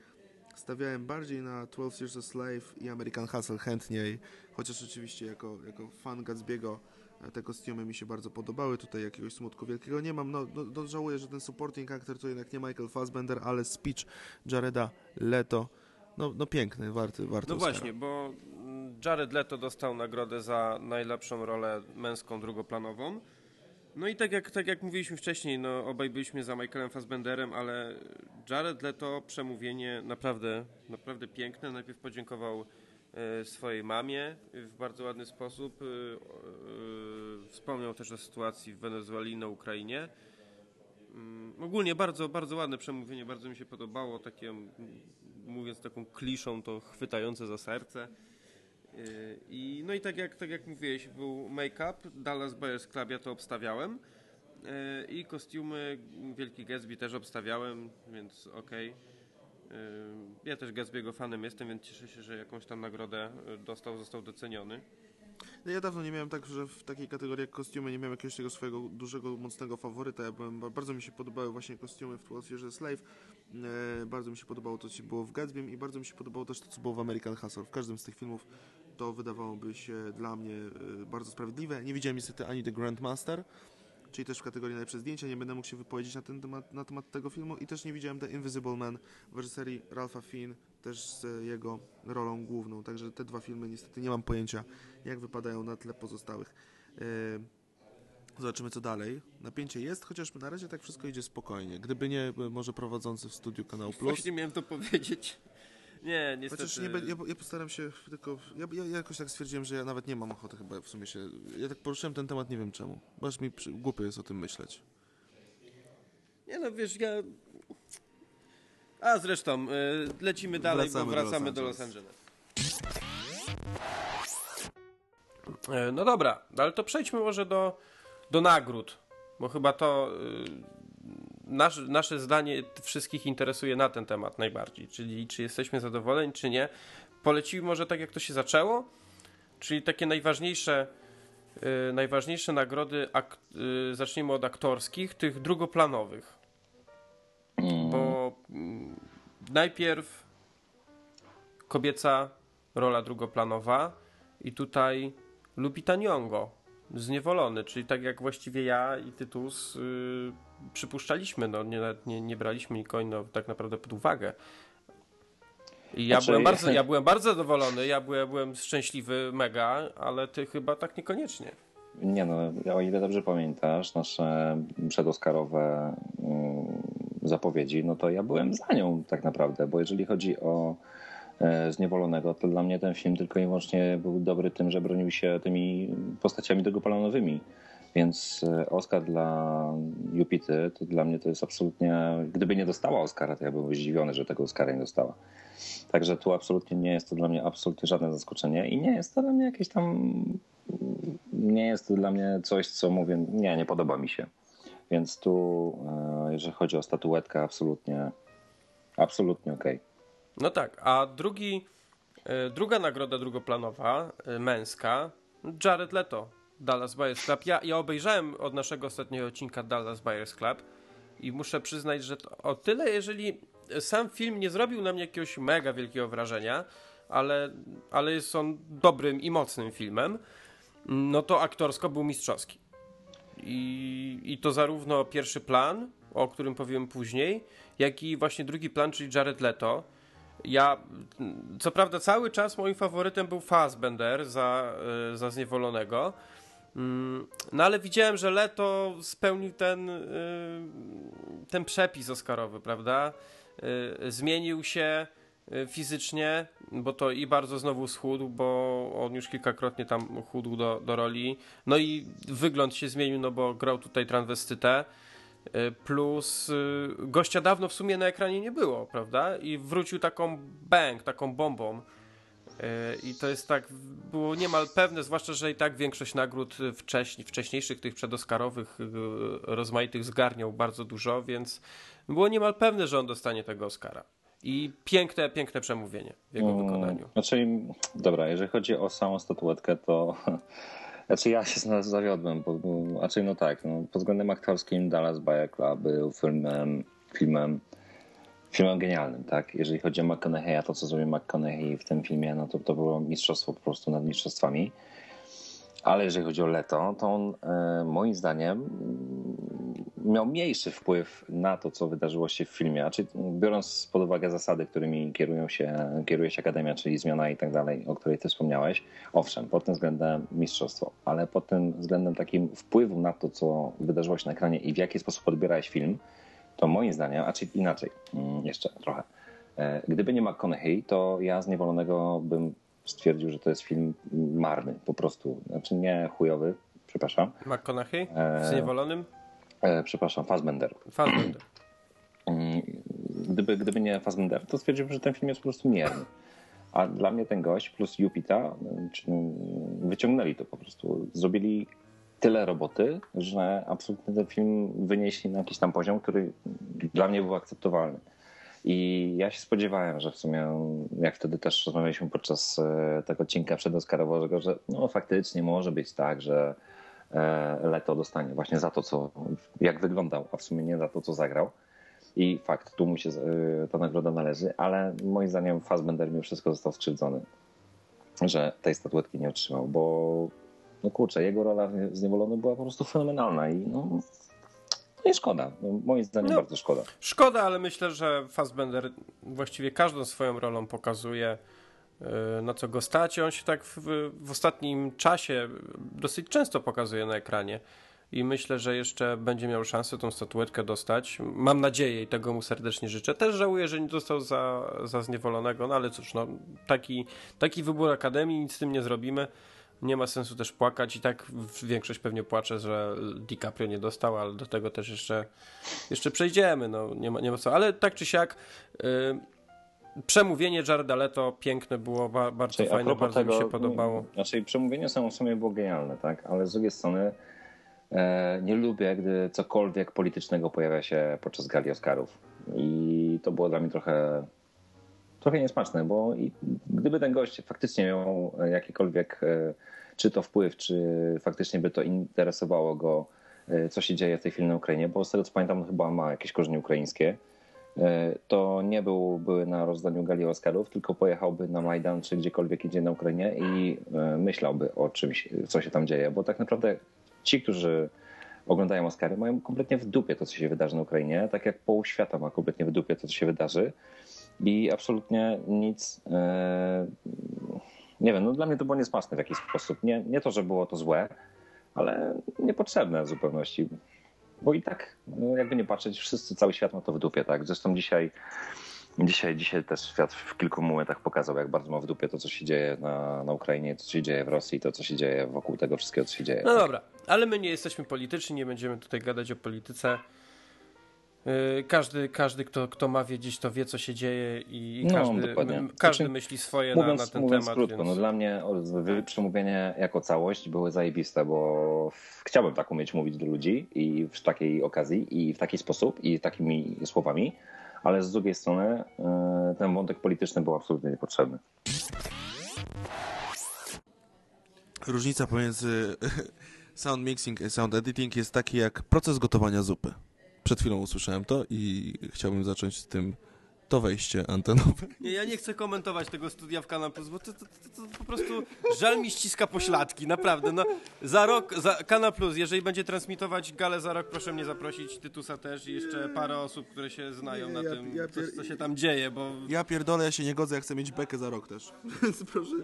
stawiałem bardziej na 12 Years a Slave i American Hustle chętniej, chociaż oczywiście jako, jako fan Gatsby'ego e, te kostiumy mi się bardzo podobały, tutaj jakiegoś smutku wielkiego nie mam, no, no, no żałuję, że ten supporting actor to jednak nie Michael Fassbender, ale speech Jareda Leto, no, no piękny, warty, warty No Oscara. właśnie, bo mm, Jared Leto dostał nagrodę za najlepszą rolę męską drugoplanową. No i tak jak, tak jak mówiliśmy wcześniej, no obaj byliśmy za Michaelem Fassbenderem, ale Jared Leto przemówienie naprawdę, naprawdę piękne. Najpierw podziękował swojej mamie w bardzo ładny sposób. E, e, wspomniał też o sytuacji w Wenezueli na Ukrainie. Mm, Ogólnie bardzo, bardzo ładne przemówienie, bardzo mi się podobało, takie, mówiąc taką kliszą, to chwytające za serce. I, no i tak jak, tak jak mówiłeś, był make-up, Dallas Buyers Club, ja to obstawiałem. I kostiumy Wielki Gatsby też obstawiałem, więc okej. Yy, Ja też Gatsby'ego fanem jestem, więc cieszę się, że jakąś tam nagrodę yy, dostał, został doceniony. Ja dawno nie miałem tak, że w takiej kategorii jak kostiumy nie miałem jakiegoś tego swojego dużego, mocnego faworyta. Ja byłem, bardzo mi się podobały właśnie kostiumy w 12 Years a Slave. E, bardzo mi się podobało to, co było w Gatsbym i bardzo mi się podobało też to, co było w American Hustle. W każdym z tych filmów to wydawałoby się dla mnie e, bardzo sprawiedliwe. Nie widziałem niestety ani The Grandmaster, czyli też w kategorii najlepsze zdjęcia. Nie będę mógł się wypowiedzieć na, ten temat, na temat tego filmu i też nie widziałem The Invisible Man w reżyserii Ralpha Finn, też z jego rolą główną. Także te dwa filmy niestety nie mam pojęcia, jak wypadają na tle pozostałych. E, Zobaczymy co dalej. Napięcie jest, chociaż na razie tak wszystko idzie spokojnie. Gdyby nie e, może prowadzący w studiu Kanał Plus. Właśnie miałem to powiedzieć. Nie, niestety. Chociaż nie, ja, ja postaram się tylko. Ja, ja, ja jakoś tak stwierdziłem, że ja nawet nie mam ochoty chyba w sumie się. Ja tak poruszyłem ten temat, nie wiem czemu. Bo aż mi przy, głupio jest o tym myśleć. Nie no, wiesz, ja... A zresztą, y, lecimy dalej, Wracamy bo do wracamy Los do Los Angeles. Angeles. E, No dobra, ale to przejdźmy może do, do nagród, bo chyba to y, nasz, nasze zdanie wszystkich interesuje na ten temat najbardziej, czyli czy jesteśmy zadowoleni, czy nie. Polecimy może tak, jak to się zaczęło, czyli takie najważniejsze, y, najważniejsze nagrody, ak, y, zacznijmy od aktorskich, tych drugoplanowych. Bo mm, najpierw kobieca rola drugoplanowa i tutaj Lupita Nyong'o, zniewolony, czyli tak jak właściwie ja i Tytus yy, przypuszczaliśmy, no nie, nie, nie braliśmy nikogo no, tak naprawdę pod uwagę. I ja, Znaczy- byłem bardzo, ja byłem bardzo zadowolony, ja byłem, byłem szczęśliwy, mega, ale ty chyba tak niekoniecznie. Nie no, o ile dobrze pamiętasz nasze przedoskarowe mm, zapowiedzi, no to ja byłem za nią tak naprawdę, bo jeżeli chodzi o e, Zniewolonego, to dla mnie ten film tylko i wyłącznie był dobry tym, że bronił się tymi postaciami drugopalanowymi. Więc e, Oscar dla Jupity to dla mnie to jest absolutnie. Gdyby nie dostała Oscara, to ja byłbym zdziwiony, że tego Oscara nie dostała. Także tu absolutnie nie jest to dla mnie absolutnie żadne zaskoczenie i nie jest to dla mnie jakieś tam. Nie jest to dla mnie coś, co mówię, nie, nie podoba mi się. Więc tu, e, jeżeli chodzi o statuetkę, absolutnie, absolutnie okej. No tak, a drugi, e, druga nagroda drugoplanowa, męska, Jared Leto, Dallas Buyers Club. Ja, ja obejrzałem od naszego ostatniego odcinka Dallas Buyers Club i muszę przyznać, że o tyle, jeżeli sam film nie zrobił na mnie jakiegoś mega wielkiego wrażenia, ale, ale jest on dobrym i mocnym filmem, no to aktorsko był mistrzowski. I, I to zarówno pierwszy plan, o którym powiem później, jak i właśnie drugi plan, czyli Jared Leto. Ja, co prawda, cały czas moim faworytem był Fassbender za, y, za Zniewolonego. Mm, No ale widziałem, że Leto spełnił ten, y, ten przepis Oscarowy, prawda? Y, Zmienił się y, fizycznie, bo to i bardzo znowu schudł, bo on już kilkakrotnie tam chudł do, do roli. No i wygląd się zmienił, no bo grał tutaj transwestytę. Plus gościa dawno w sumie na ekranie nie było, prawda? I wrócił taką bang, taką bombą. Y, I to jest tak, było niemal pewne, zwłaszcza, że i tak większość nagród wcześniej, wcześniejszych, tych przedoskarowych, y, rozmaitych zgarniał bardzo dużo, więc było niemal pewne, że on dostanie tego Oscara. I piękne, piękne przemówienie w jego wykonaniu. Znaczy, dobra, jeżeli chodzi o samą statuetkę, to znaczy ja się zawiodłem, bo, bo raczej no tak, no, pod względem aktorskim Dallas Club był filmem, filmem, filmem genialnym, tak? Jeżeli chodzi o McConaughey'a, to co zrobił McConaughey w tym filmie, no to to było mistrzostwo po prostu nad mistrzostwami. Ale jeżeli chodzi o Leto, to on e, moim zdaniem mm, miał mniejszy wpływ na to, co wydarzyło się w filmie. Znaczy, biorąc pod uwagę zasady, którymi kierują się, kieruje się Akademia, czyli zmiana i tak dalej, o której ty wspomniałeś, owszem, pod tym względem mistrzostwo, ale pod tym względem takim wpływu na to, co wydarzyło się na ekranie i w jaki sposób odbierałeś film, to moim zdaniem, a czyli inaczej, mm, jeszcze trochę. E, Gdyby nie McConaughey, to ja Zniewolonego bym stwierdził, że to jest film marny, po prostu. Znaczy nie chujowy, przepraszam. McConaughey? Eee. Zniewolonym? E, przepraszam, Fassbender. Fassbender. Mm, Gdyby, gdyby nie Fassbender, to stwierdziłbym, że ten film jest po prostu mierny. A dla mnie ten gość plus Jupita czy, y, wyciągnęli to po prostu. Zrobili tyle roboty, że absolutnie ten film wynieśli na jakiś tam poziom, który dla mnie był akceptowalny. I ja się spodziewałem, że w sumie, jak wtedy też rozmawialiśmy podczas e, tego odcinka przedoskarowego, że no faktycznie może być tak, że e, Leto dostanie właśnie za to, co, jak wyglądał, a w sumie nie za to, co zagrał. I fakt, tu mu się e, ta nagroda należy, ale moim zdaniem Fassbender mimo wszystko został skrzywdzony, że tej statuetki nie otrzymał, bo no kurczę, jego rola w Zniewolony była po prostu fenomenalna i no, no i szkoda. No, moim zdaniem No. bardzo szkoda. Szkoda, ale myślę, że Fassbender właściwie każdą swoją rolą pokazuje, yy, na co go stać. On się tak w, w ostatnim czasie dosyć często pokazuje na ekranie. i myślę, że jeszcze będzie miał szansę tą statuetkę dostać. Mam nadzieję i tego mu serdecznie życzę. Też żałuję, że nie dostał za, za zniewolonego, no ale cóż, no, taki, taki wybór Akademii, nic z tym nie zrobimy. Nie ma sensu też płakać i tak większość pewnie płacze, że DiCaprio nie dostał, ale do tego też jeszcze, jeszcze przejdziemy, no nie ma, nie ma co. Ale tak czy siak yy, przemówienie Jareda Leto piękne było, ba, bardzo Czyli fajne, bardzo mi się tego, podobało. Znaczy przemówienie samo w sobie było genialne, tak? Ale z drugiej strony e, nie lubię, gdy cokolwiek politycznego pojawia się podczas gali Oscarów. I to było dla mnie trochę trochę niesmaczne, bo gdyby ten gość faktycznie miał jakikolwiek e, czy to wpływ, czy faktycznie by to interesowało go, e, co się dzieje w tej chwili na Ukrainie, bo z tego co pamiętam chyba ma jakieś korzenie ukraińskie, e, to nie byłby na rozdaniu gali Oscarów, tylko pojechałby na Majdan czy gdziekolwiek idzie na Ukrainie i myślałby o czymś, co się tam dzieje, bo tak naprawdę ci, którzy oglądają Oscary, mają kompletnie w dupie to, co się wydarzy na Ukrainie, tak jak pół świata ma kompletnie w dupie to, co się wydarzy i absolutnie nic. E, nie wiem, no dla mnie to było niesmaczne w jakiś sposób. Nie, nie to, że było to złe, ale niepotrzebne w zupełności. Bo i tak, no jakby nie patrzeć, wszyscy, cały świat ma to w dupie, tak? Zresztą dzisiaj, dzisiaj, dzisiaj też świat w kilku momentach pokazał, jak bardzo ma w dupie to, co się dzieje na, na Ukrainie, to, co się dzieje w Rosji, to, co się dzieje wokół tego wszystkiego, co się dzieje. No dobra, ale my nie jesteśmy polityczni, nie będziemy tutaj gadać o polityce. Yy, Każdy, każdy kto, kto ma wiedzieć, to wie, co się dzieje i No, każdy, dokładnie. każdy Znaczy, myśli swoje Mówiąc, na, na ten mówiąc temat. krótko, więc... no dla mnie przemówienie jako całość były zajebiste, bo chciałbym tak umieć mówić do ludzi i w takiej okazji i w taki sposób i takimi słowami, ale z drugiej strony e, ten wątek polityczny był absolutnie niepotrzebny. Różnica pomiędzy sound mixing i sound editing jest taki jak proces gotowania zupy. Przed chwilą usłyszałem to i chciałbym zacząć z tym to wejście antenowe. Nie, ja nie chcę komentować tego studia w Kanal Plus, bo to, to, to, to po prostu żal mi ściska pośladki, naprawdę. No, za rok, za Kanal Plus, jeżeli będzie transmitować galę za rok, proszę mnie zaprosić, Tytusa też i jeszcze parę osób, które się znają Nie, na ja- tym, ja co, co się tam dzieje, bo... Ja pierdolę, ja się nie godzę, ja chcę mieć bekę za rok też. Więc proszę,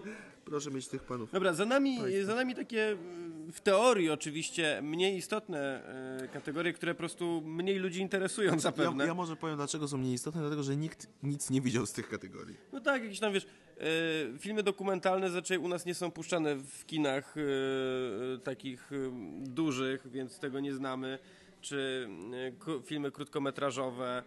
proszę mieć tych panów. Dobra, za nami, za nami takie mm, w teorii oczywiście mniej istotne e, kategorie, które po prostu mniej ludzi interesują zapewne. Ja, ja może powiem, dlaczego są mniej istotne, dlatego, że nikt nic nie widział z tych kategorii. No tak, jakieś tam wiesz, e, filmy dokumentalne zazwyczaj u nas nie są puszczane w kinach e, e, takich dużych, więc tego nie znamy. Czy filmy krótkometrażowe.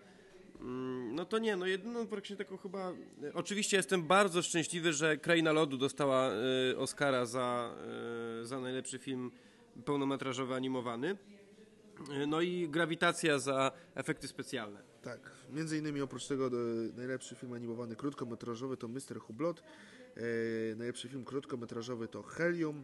Mm, No to nie, no jedyną praktycznie taką chyba. Oczywiście jestem bardzo szczęśliwy, że Kraina Lodu dostała e, Oscara za, e, za najlepszy film pełnometrażowy animowany. No i Grawitacja za efekty specjalne. Tak, między innymi oprócz tego e, najlepszy film animowany krótkometrażowy to Mr. Hublot, e, najlepszy film krótkometrażowy to Helium.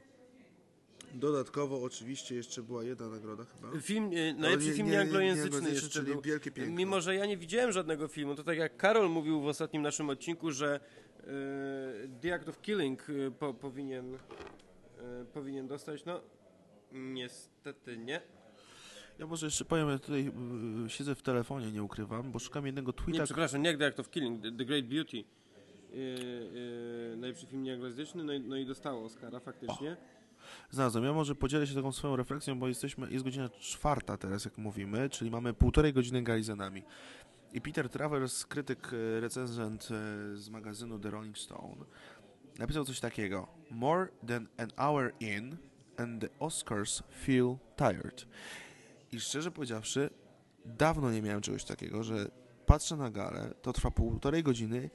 Dodatkowo oczywiście jeszcze była jedna nagroda chyba. Film, e, najlepszy nie- film nie- nieanglojęzyczny nieanglojęzyczny, jeszcze czyli był. Wielkie Piękno. Mimo, że ja nie widziałem żadnego filmu, to tak jak Karol mówił w ostatnim naszym odcinku, że e, The Act of Killing e, po, powinien, e, powinien dostać, no niestety nie. Ja może jeszcze powiem, ja tutaj y, siedzę w telefonie, nie ukrywam, bo szukam jednego Nie, tweeta. przepraszam, nie The Act of Killing, The, Great Beauty. E, e, najlepszy film nieanglojęzyczny, no i, no i dostało Oscara faktycznie. Znalazłem. Ja może podzielę się taką swoją refleksją, bo jesteśmy, jest godzina czwarta teraz, jak mówimy, czyli mamy półtorej godziny gali za nami. I Peter Travers, krytyk, e, recenzent e, z magazynu The Rolling Stone, napisał coś takiego. More than an hour in and the Oscars feel tired. I szczerze powiedziawszy, dawno nie miałem czegoś takiego, że patrzę na galę, to trwa półtorej godziny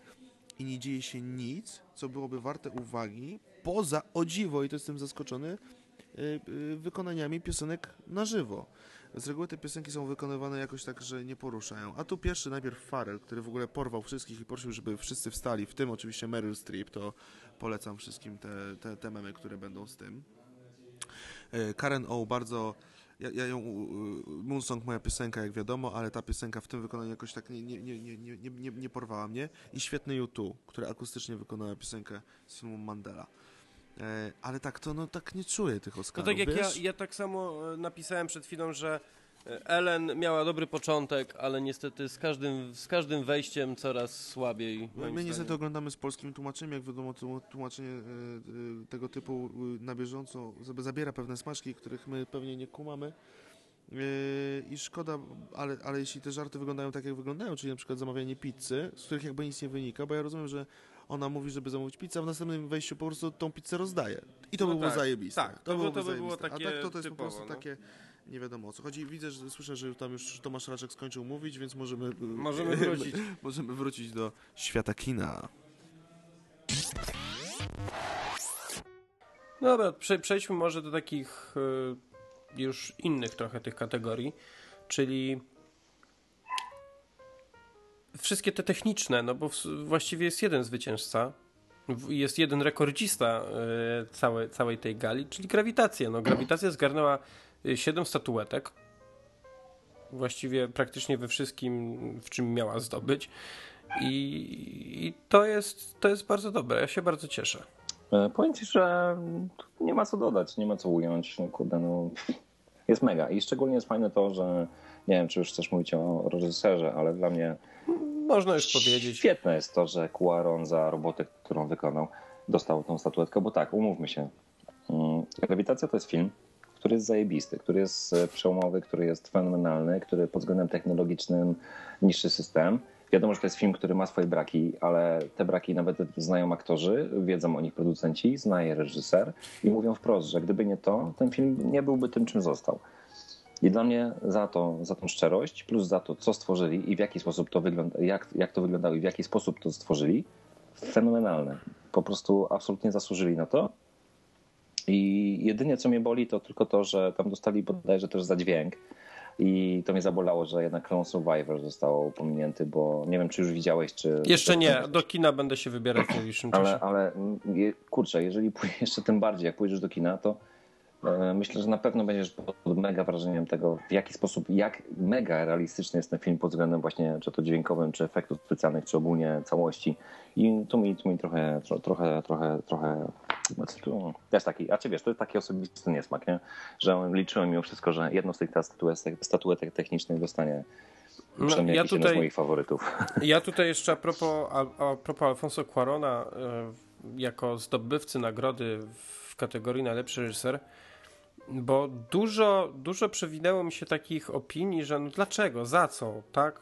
i nie dzieje się nic, co byłoby warte uwagi, poza, o dziwo, i to jestem zaskoczony, y, y, wykonaniami piosenek na żywo. Z reguły te piosenki są wykonywane jakoś tak, że nie poruszają. A tu pierwszy najpierw Farrell, który w ogóle porwał wszystkich i prosił, żeby wszyscy wstali, w tym oczywiście Meryl Streep, to polecam wszystkim te, te, te memy, które będą z tym. E, Karen O bardzo. Ja, ja ją. Moonsong moja piosenka, jak wiadomo, ale ta piosenka w tym wykonaniu jakoś tak nie, nie, nie, nie, nie, nie, nie, porwała mnie. I świetny U2, która akustycznie wykonała piosenkę z filmu Mandela. E, ale tak to, no tak nie czuję tych No Oscarów, tak jak ja, wiesz? ja tak samo e, napisałem przed chwilą, że Ellen miała dobry początek, ale niestety z każdym, z każdym wejściem coraz słabiej. My, my niestety oglądamy z polskimi tłumaczeniem, jak wiadomo, tłum- tłumaczenie e, e, tego typu e, na bieżąco zabi- zabiera pewne smaczki, których my pewnie nie kumamy. I szkoda, ale, ale jeśli te żarty wyglądają tak, jak wyglądają, czyli na przykład zamawianie pizzy, z których jakby nic nie wynika, bo ja rozumiem, że ona mówi, żeby zamówić pizzę, a w następnym wejściu po prostu tą pizzę rozdaje. I to No by było tak, zajebiste. tak, to by- byłoby to by było zajebiste. takie A tak to, to jest po typowo, prostu no. takie nie wiadomo o co chodzi. Widzę, że słyszę, że tam już Tomasz Raczek skończył mówić, więc możemy, e, Możemy wrócić. możemy wrócić do świata kina. Dobra, prze, przejdźmy może do takich y, już innych trochę tych kategorii, czyli wszystkie te techniczne, no bo w, właściwie jest jeden zwycięzca, jest jeden rekordzista y, całej, całej tej gali, czyli grawitacja. No, grawitacja zgarnęła 7 statuetek, właściwie praktycznie we wszystkim, w czym miała zdobyć. I, i to, jest, to jest bardzo dobre. Ja się bardzo cieszę. E, Powiem ci, że nie ma co dodać, nie ma co ująć. No, kurde, no, jest mega. I szczególnie jest fajne to, że nie wiem, czy już chcesz mówić o reżyserze, ale dla mnie Można już powiedzieć. świetne jest to, że Cuaron za robotę, którą wykonał, dostał tą statuetkę, bo tak, umówmy się. Mm, Grawitacja to jest film, który jest zajebisty, który jest e, przełomowy, który jest fenomenalny, który pod względem technologicznym niższy system. Wiadomo, że to jest film, który ma swoje braki, ale te braki nawet znają aktorzy, wiedzą o nich producenci, zna je reżyser i mówią wprost, że gdyby nie to, ten film nie byłby tym, czym został. I dla mnie za to, za tą szczerość, plus za to, co stworzyli i w jaki sposób to wygląda, jak, jak to wyglądało i w jaki sposób to stworzyli, fenomenalne. Po prostu absolutnie zasłużyli na to. I jedynie co mnie boli, to tylko to, że tam dostali bodajże też za dźwięk. I to mnie zabolało, że jednak Clone Survivor został pominięty, bo nie wiem, czy już widziałeś, czy. Jeszcze nie, do kina będę się wybierać w najbliższym czasie. Ale, ale mm, kurczę, jeżeli pójdziesz jeszcze tym bardziej, jak pójdziesz do kina, to myślę, że na pewno będziesz pod mega wrażeniem tego, w jaki sposób, jak mega realistyczny jest ten film pod względem właśnie czy to dźwiękowym, czy efektów specjalnych, czy ogólnie całości. I tu mi, tu mi trochę, tro, trochę, trochę, trochę tu też taki, a czy wiesz, to jest taki osobisty niesmak, nie? Że liczyłem mimo wszystko, że jedną z tych statuetek, statuetek technicznych dostanie No, ja jeden z tutaj, moich faworytów. ja tutaj jeszcze a propos, a, a propos Alfonso Cuarona e, jako zdobywcy nagrody w kategorii najlepszy reżyser, bo dużo, dużo przewinęło mi się takich opinii, że no dlaczego, za co, tak?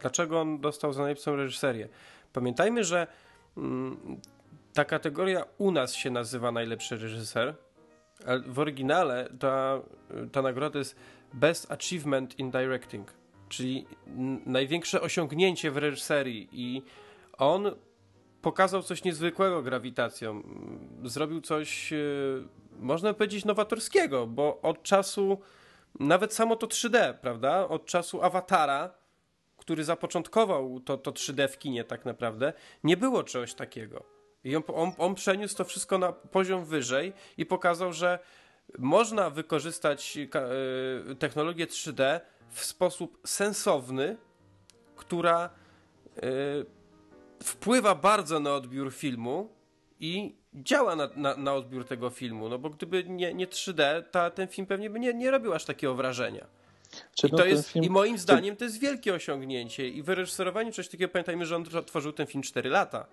Dlaczego on dostał za najlepszą reżyserię? Pamiętajmy, że mm, ta kategoria u nas się nazywa najlepszy reżyser, ale w oryginale ta, ta nagroda jest Best Achievement in Directing, czyli największe osiągnięcie w reżyserii i on pokazał coś niezwykłego grawitacją. Zrobił coś, e, można powiedzieć, nowatorskiego, bo od czasu, nawet samo to 3D, prawda? Od czasu Awatara, który zapoczątkował to, to 3D w kinie tak naprawdę, nie było czegoś takiego. I on, on, on przeniósł to wszystko na poziom wyżej i pokazał, że można wykorzystać y, technologię 3D w sposób sensowny, która y, wpływa bardzo na odbiór filmu i działa na, na, na odbiór tego filmu. No bo gdyby nie, nie 3D, ta, ten film pewnie by nie, nie robił aż takiego wrażenia. Czy I, no to jest, film- I moim zdaniem to jest wielkie osiągnięcie. I wyreżyserowanie czegoś takiego, pamiętajmy, że on tw- tworzył ten film 4 lata.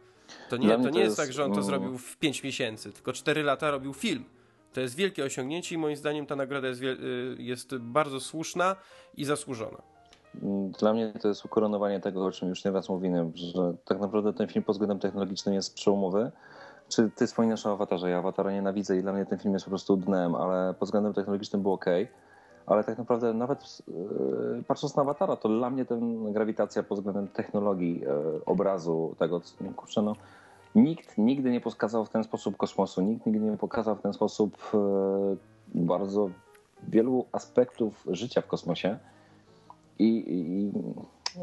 To nie, to nie to jest, jest, tak, że on to mm, zrobił w 5 miesięcy, tylko 4 lata robił film. To jest wielkie osiągnięcie i moim zdaniem ta nagroda jest, y, jest bardzo słuszna i zasłużona. Dla mnie to jest ukoronowanie tego, o czym już nieraz mówiłem, że tak naprawdę ten film pod względem technologicznym jest przełomowy. Czy ty wspominasz o awatarze? Ja awatara nienawidzę i dla mnie ten film jest po prostu dnem, ale pod względem technologicznym był ok. Ale tak naprawdę nawet yy, patrząc na awatara, to dla mnie ten grawitacja pod względem technologii, yy, obrazu, tego, no, kurczę, no, nikt nigdy nie pokazał w ten sposób kosmosu, nikt nigdy nie pokazał w ten sposób yy, bardzo wielu aspektów życia w kosmosie. I, i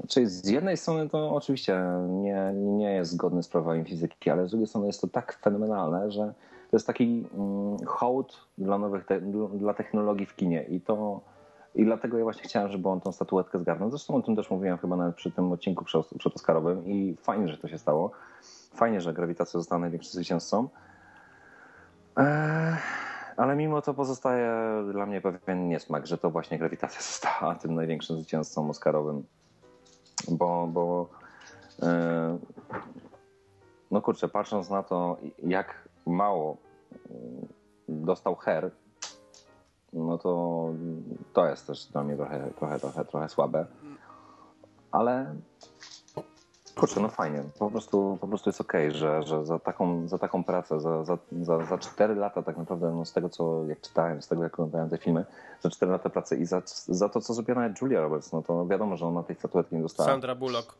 znaczy z jednej strony to oczywiście nie, nie jest zgodne z prawami fizyki, ale z drugiej strony jest to tak fenomenalne, że to jest taki mm, hołd dla nowych te, dla technologii w kinie i to i dlatego ja właśnie chciałem, żeby on tą statuetkę zgarnął. Zresztą o tym też mówiłem chyba nawet przy tym odcinku przed, przed Oscarowym i fajnie, że to się stało. Fajnie, że grawitacja została największym zwycięzcą. Eee, Ale mimo to pozostaje dla mnie pewien niesmak, że to właśnie grawitacja została tym największym zwycięzcą Oscarowym. Bo, bo e, no kurczę, patrząc na to, jak mało mm, dostał Her, no to to jest też dla mnie trochę, trochę, trochę, trochę słabe. Ale kurczę, no fajnie. Po prostu, po prostu jest okej, że, że za, taką, za taką pracę, za, za, za, za 4 lata tak naprawdę, no z tego co jak czytałem, z tego jak oglądałem te filmy, za 4 lata pracy i za, za to, co zrobiła nawet Julia Roberts, no to wiadomo, że ona tej statuetki nie dostała. Sandra Bullock.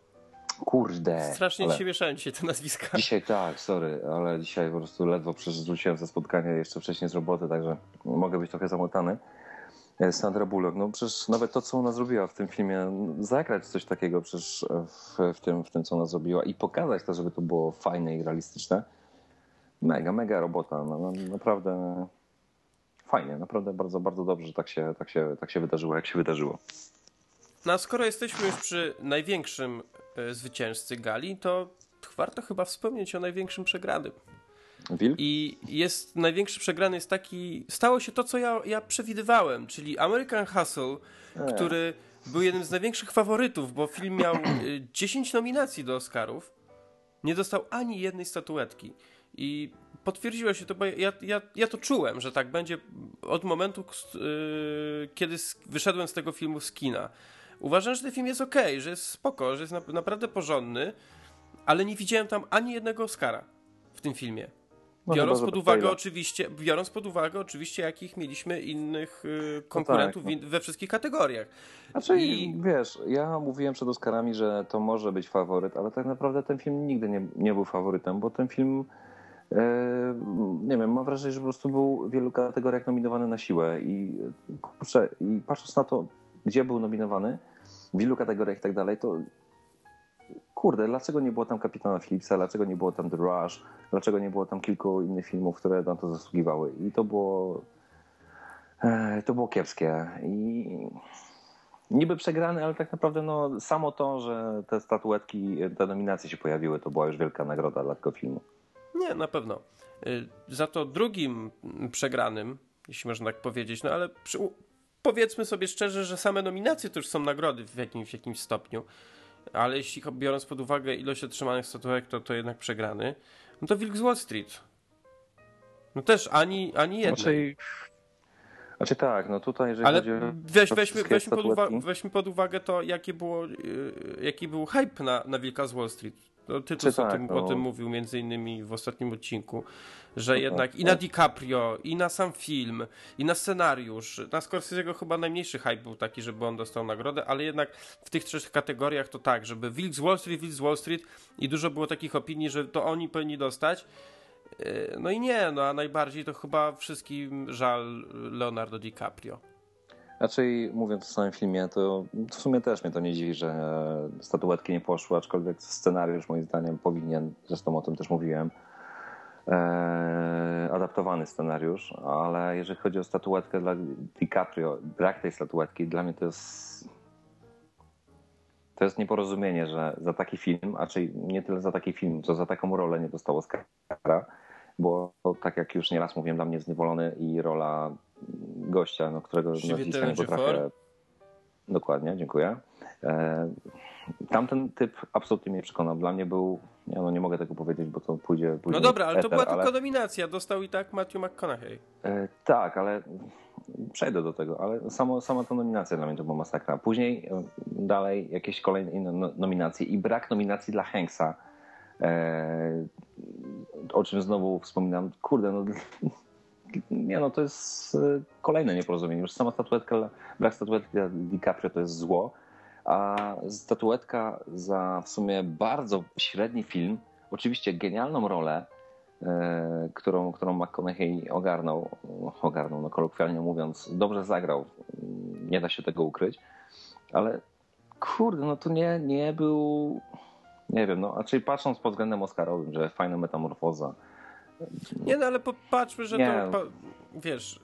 Kurde. Strasznie ale... się mieszają dzisiaj te nazwiska. Dzisiaj tak, sorry, ale dzisiaj po prostu ledwo przerzuciłem ze spotkania jeszcze wcześniej z roboty, także mogę być trochę zamotany. E, Sandra Bullock, no przecież nawet to, co ona zrobiła w tym filmie, zagrać coś takiego przecież w, w, tym, w tym, co ona zrobiła i pokazać to, żeby to było fajne i realistyczne. Mega, mega robota, no, no, naprawdę fajnie, naprawdę bardzo, bardzo dobrze, że tak się, tak, się, tak się wydarzyło, jak się wydarzyło. No a skoro jesteśmy już przy największym e, zwycięzcy gali, to warto chyba wspomnieć o największym przegranym. Wilk? I jest największy przegrany jest taki. Stało się to, co ja, ja przewidywałem, czyli American Hustle, E. który był jednym z największych faworytów, bo film miał y, 10 nominacji do Oscarów. Nie dostał ani jednej statuetki. I potwierdziło się to, bo ja, ja, ja to czułem, że tak będzie od momentu, y, kiedy wyszedłem z tego filmu z kina. Uważam, że ten film jest ok, że jest spoko, że jest na, naprawdę porządny, ale nie widziałem tam ani jednego Oscara w tym filmie. No Biorąc pod to uwagę oczywiście, biorąc pod uwagę oczywiście, jakich mieliśmy innych y, konkurentów tak, no. w- we wszystkich kategoriach. Znaczy, I- wiesz, ja mówiłem przed Oscarami, że to może być faworyt, ale tak naprawdę ten film nigdy nie, nie był faworytem, bo ten film, e, nie wiem, mam wrażenie, że po prostu był w wielu kategoriach nominowany na siłę i kurczę, i patrząc na to, gdzie był nominowany, w ilu kategoriach i tak dalej, to kurde, dlaczego nie było tam Kapitana Phillipsa, dlaczego nie było tam The Rush, dlaczego nie było tam kilku innych filmów, które na to zasługiwały? I to było e, to było kiepskie. I niby przegrany, ale tak naprawdę no, samo to, że te statuetki, te nominacje się pojawiły, to była już wielka nagroda dla tego filmu. Nie, na pewno. Y, Za to drugim przegranym, jeśli można tak powiedzieć, no ale przy, powiedzmy sobie szczerze, że same nominacje to już są nagrody w jakimś, w jakimś stopniu, ale jeśli biorąc pod uwagę ilość otrzymanych statuek, to to jednak przegrany, no to Wilk z Wall Street. No też ani, ani jednej. Znaczy, znaczy tak, no tutaj jeżeli Ale chodzi o weź, weźmy, weźmy, pod uwa- weźmy pod uwagę to, jakie było, yy, jaki był hype na, na Wilka z Wall Street. No, Czy o, tak, tym, no. o tym mówił między innymi w ostatnim odcinku, że No jednak tak, i na no. DiCaprio, i na sam film, i na scenariusz, na Scorsese'ego chyba najmniejszy hype był taki, żeby on dostał nagrodę, ale jednak w tych trzech kategoriach to tak, żeby Wilk z Wall Street, Wilk z Wall Street i dużo było takich opinii, że to oni powinni dostać. Yy, No i nie, no a najbardziej to chyba wszystkim żal Leonardo DiCaprio. Raczej mówiąc o samym filmie, to w sumie też mnie to nie dziwi, że statuetki nie poszły, aczkolwiek scenariusz moim zdaniem powinien, zresztą o tym też mówiłem, e, adaptowany scenariusz, ale jeżeli chodzi o statuetkę dla DiCaprio, brak tej statuetki dla mnie to jest to jest nieporozumienie, że za taki film, a czyli nie tyle za taki film, co za taką rolę nie dostał Oscara, bo tak jak już nieraz mówiłem, dla mnie jest niewolony i rola gościa, no, którego nazwiska nie potrafię... Dokładnie, dziękuję. E, tamten typ absolutnie mnie przekonał. Dla mnie był, nie, no nie mogę tego powiedzieć, bo to pójdzie później No dobra, ale to eter, była tylko nominacja. Dostał i tak Matthew McConaughey. E, tak, ale przejdę do tego, ale samo, sama ta nominacja dla mnie to była masakra. Później e, dalej jakieś kolejne inne no- nominacje i brak nominacji dla Hanksa, o czym znowu wspominam. Kurde, no nie no, to jest e, kolejne nieporozumienie. Już sama statuetka, brak statuetki dla DiCaprio to jest zło, a statuetka za w sumie bardzo średni film, oczywiście genialną rolę, e, którą, którą McConaughey ogarnął, ogarnął, no kolokwialnie mówiąc, dobrze zagrał, nie da się tego ukryć, ale kurde, no to nie, nie był, nie wiem, no, a czyli patrząc pod względem oscarowym, że fajna metamorfoza, Nie no, ale popatrzmy, że Nie. to, pa, wiesz,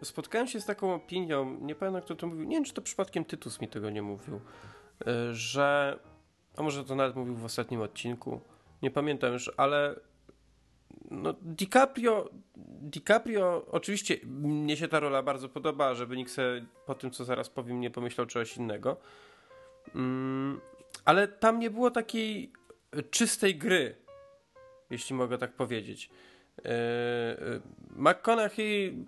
y, spotkałem się z taką opinią, nie pamiętam kto to mówił, nie wiem czy to przypadkiem Tytus mi tego nie mówił, y, że, a może to nawet mówił w ostatnim odcinku, nie pamiętam już, ale no DiCaprio, DiCaprio, oczywiście mnie się ta rola bardzo podoba, żeby nikt sobie po tym, co zaraz powiem, nie pomyślał czegoś innego. Mm, ale tam nie było takiej czystej gry, jeśli mogę tak powiedzieć. Yy, yy, McConaughey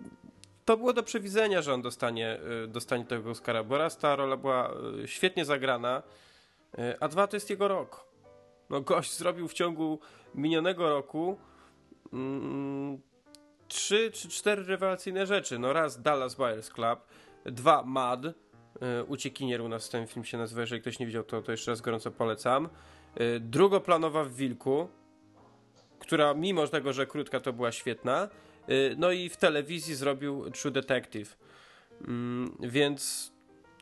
to było do przewidzenia, że on dostanie, dostanie tego Oscara, bo raz ta rola była świetnie zagrana, a dwa to jest jego rok. No gość zrobił w ciągu minionego roku mm, trzy czy cztery rewelacyjne rzeczy. No raz Dallas Buyers Club, dwa Mad, Uciekinier u nas ten film się nazywa, jeżeli ktoś nie widział, to, to jeszcze raz gorąco polecam. Y, drugoplanowa w Wilku, która mimo tego, że krótka, to była świetna. Y, no i w telewizji zrobił True Detective. Mm, więc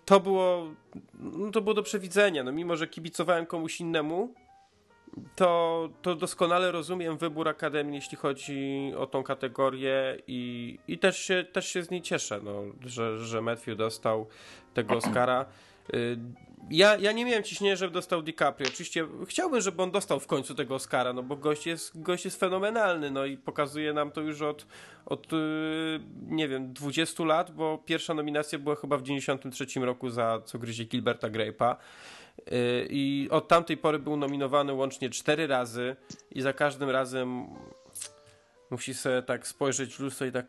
to było, no to było do przewidzenia. No mimo, że kibicowałem komuś innemu, to, to doskonale rozumiem wybór Akademii, jeśli chodzi o tą kategorię i, i też, się, też się z niej cieszę, no, że, że Matthew dostał tego Oscara. Y, ja, ja nie miałem ciśnienia, żeby dostał DiCaprio. Oczywiście chciałbym, żeby on dostał w końcu tego Oscara, no bo gość jest, gość jest fenomenalny, no i pokazuje nam to już od, od y, nie wiem, 20 lat, bo pierwsza nominacja była chyba w 93 roku za Co gryzie Gilberta Grape'a. Y, I od tamtej pory był nominowany łącznie cztery razy i za każdym razem musi sobie tak spojrzeć w lustro i tak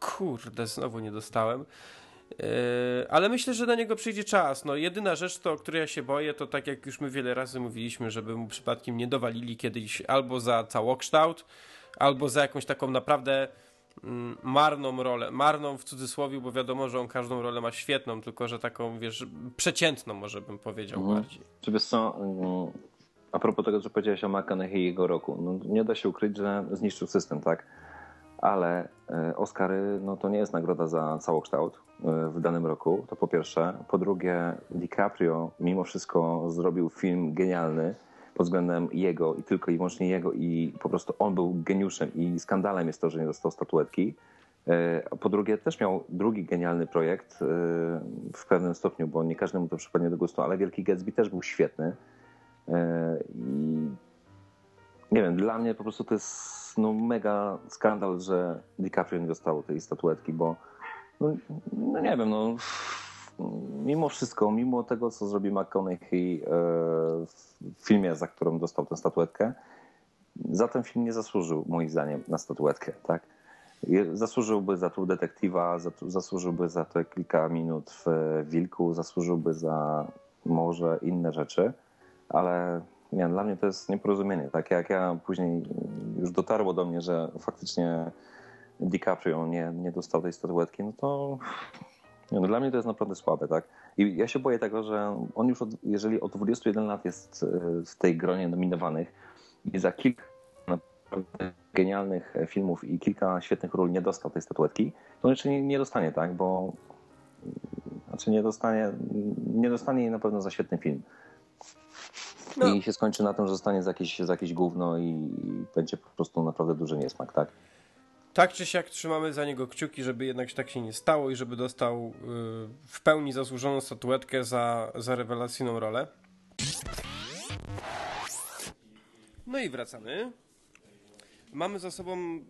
kurde, znowu nie dostałem. Yy, ale myślę, że na niego przyjdzie czas. No, jedyna rzecz, to, o której ja się boję, to tak jak już my wiele razy mówiliśmy, żeby mu przypadkiem nie dowalili kiedyś albo za całokształt, albo za jakąś taką naprawdę marną rolę. Marną w cudzysłowie, bo wiadomo, że on każdą rolę ma świetną, tylko że taką, wiesz, przeciętną może bym powiedział Mhm. bardziej. Czy wiesz co, mm, a propos tego, co powiedziałeś o McConaughey i jego roku, no, nie da się ukryć, że zniszczył system, tak? Ale e, Oscary, no to nie jest nagroda za całokształt e, w danym roku, to po pierwsze. Po drugie, DiCaprio mimo wszystko zrobił film genialny pod względem jego i tylko i wyłącznie jego i po prostu on był geniuszem i skandalem jest to, że nie dostał statuetki. E, Po drugie, też miał drugi genialny projekt e, w pewnym stopniu, bo nie każdemu to przypadnie do gustu, ale Wielki Gatsby też był świetny. E, I nie wiem, dla mnie po prostu to jest no, mega skandal, że DiCaprio nie dostał tej statuetki, bo no, no nie wiem, no mimo wszystko, mimo tego, co zrobił McConaughey e, w filmie, za którym dostał tę statuetkę, za ten film nie zasłużył, moim zdaniem, na statuetkę, tak? Zasłużyłby za tu detektywa, zasłużyłby za te kilka minut w Wilku, zasłużyłby za może inne rzeczy, ale nie, dla mnie to jest nieporozumienie. Tak jak ja później już dotarło do mnie, że faktycznie DiCaprio nie, nie dostał tej statuetki, no to no dla mnie to jest naprawdę słabe, tak? I ja się boję tego, że on już, od, jeżeli od 21 lat jest e, w tej gronie nominowanych i za kilka genialnych filmów i kilka świetnych ról nie dostał tej statuetki, to on jeszcze nie, nie dostanie, tak? Bo znaczy nie dostanie, nie dostanie jej na pewno za świetny film. No. I się skończy na tym, że zostanie za jakieś, za jakieś gówno i będzie po prostu naprawdę duży niesmak, tak? Tak czy siak trzymamy za niego kciuki, żeby jednak tak się nie stało i żeby dostał y, w pełni zasłużoną statuetkę za, za rewelacyjną rolę. No i wracamy. Mamy za sobą,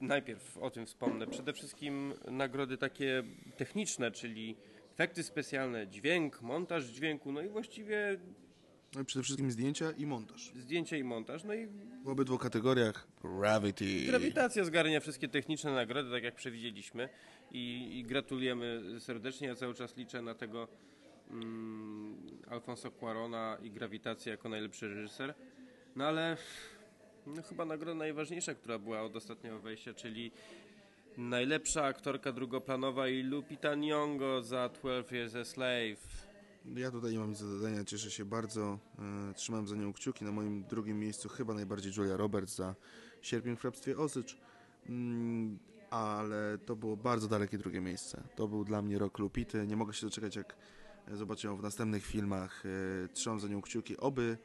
najpierw o tym wspomnę, przede wszystkim nagrody takie techniczne, czyli efekty specjalne, dźwięk, montaż dźwięku, no i właściwie No i przede wszystkim zdjęcia i montaż. zdjęcie i montaż, no i W obydwu kategoriach Gravity. Grawitacja zgarnia wszystkie techniczne nagrody, tak jak przewidzieliśmy i, i gratulujemy serdecznie. Ja cały czas liczę na tego mm, Alfonso Cuarona i Grawitację jako najlepszy reżyser. No ale no, chyba nagroda najważniejsza, która była od ostatniego wejścia, czyli najlepsza aktorka drugoplanowa i Lupita Nyong'o za 12 Years a Slave. Ja tutaj nie mam nic do dodania, cieszę się bardzo. E, trzymam za nią kciuki. Na moim drugim miejscu chyba najbardziej Julia Roberts za Sierpień w hrabstwie Osycz. Mm, ale to było bardzo dalekie drugie miejsce. To był dla mnie rok Lupity. Nie mogę się doczekać, jak zobaczę ją w następnych filmach. E, trzymam za nią kciuki. Oby,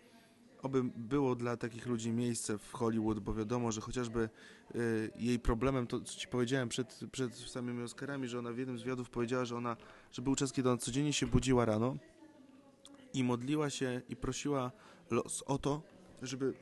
oby było dla takich ludzi miejsce w Hollywood, bo wiadomo, że chociażby e, jej problemem, to co ci powiedziałem przed, przed samymi Oscarami, że ona w jednym z wywiadów powiedziała, że ona, że był czas, kiedy ona codziennie się budziła rano i modliła się i prosiła los o to, żeby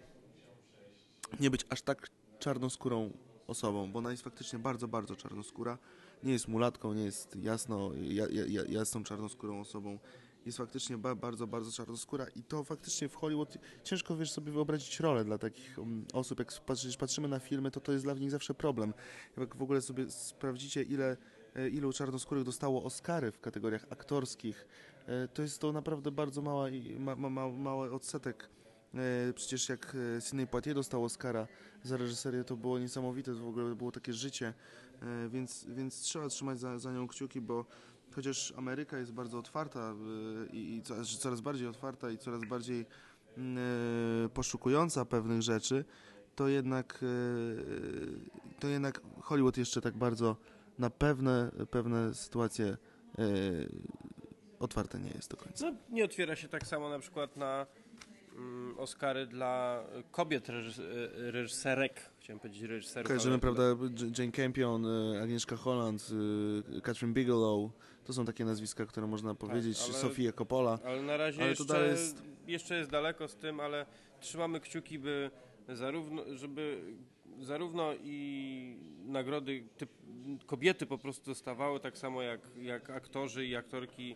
nie być aż tak czarnoskórą osobą, bo ona jest faktycznie bardzo, bardzo czarnoskóra. Nie jest mulatką, nie jest jasno, ja, ja, ja- jasną czarnoskórą osobą. Jest faktycznie ba, bardzo, bardzo czarnoskóra i to faktycznie w Hollywood ciężko wiesz sobie wyobrazić rolę dla takich um, osób. Jak patrzy, patrzymy na filmy, to to jest dla nich zawsze problem. Jak w ogóle sobie sprawdzicie, ile, e, ilu czarnoskórych dostało Oscary w kategoriach aktorskich, to jest to naprawdę bardzo mała, ma, ma, ma, mały odsetek. E, Przecież jak e, Sidney Poitier dostał Oscara za reżyserię, to było niesamowite, to w ogóle było takie życie, E, więc, więc trzeba trzymać za, za nią kciuki, bo chociaż Ameryka jest bardzo otwarta e, i, i co- coraz bardziej otwarta i coraz bardziej mm, e, poszukująca pewnych rzeczy, to jednak, e, to jednak Hollywood jeszcze tak bardzo na pewne, pewne sytuacje e, otwarte nie jest do końca. No, nie otwiera się tak samo na przykład na mm, Oscary dla kobiet reżys- reżyserek. Chciałem powiedzieć reżyserów. Kojarzymy, ale- prawda, Jane Campion, e, Agnieszka Holland, e, Catherine Bigelow, to są takie nazwiska, które można powiedzieć, ale- Sofia Coppola. Ale na razie Ale jeszcze, jest- jeszcze jest daleko z tym, ale trzymamy kciuki, by zarówno, żeby zarówno i nagrody typ, kobiety po prostu dostawały tak samo jak, jak aktorzy i aktorki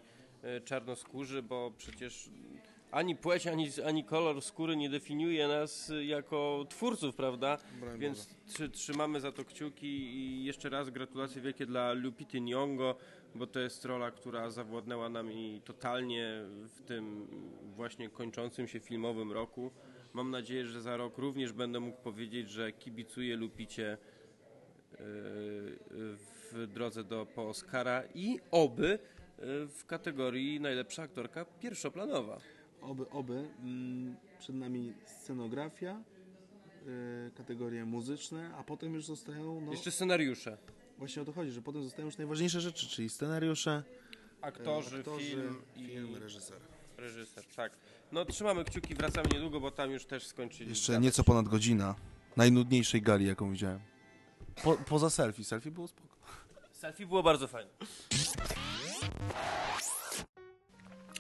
czarnoskórzy, bo przecież ani płeć, ani, ani kolor skóry nie definiuje nas e, jako twórców, prawda? Więc trzy, trzymamy za to kciuki i jeszcze raz gratulacje wielkie dla Lupity Nyong'o, bo to jest rola, która zawładnęła nami totalnie w tym właśnie kończącym się filmowym roku. Mam nadzieję, że za rok również będę mógł powiedzieć, że kibicuję Lupicie yy, w drodze do po Oscara i oby w kategorii najlepsza aktorka pierwszoplanowa. Oby, oby. Mm, Przed nami scenografia, e, kategorie muzyczne, a potem już zostają, no Jeszcze scenariusze. właśnie o to chodzi, że potem zostają już najważniejsze rzeczy, czyli scenariusze, e, Aktorzy, aktorzy, film i film, reżyser. reżyser. Tak. No trzymamy kciuki, wracamy niedługo, bo tam już też skończyli. Jeszcze nieco ponad godzina najnudniejszej gali, jaką widziałem. Po, poza selfie, selfie było spoko. Selfie było bardzo fajne.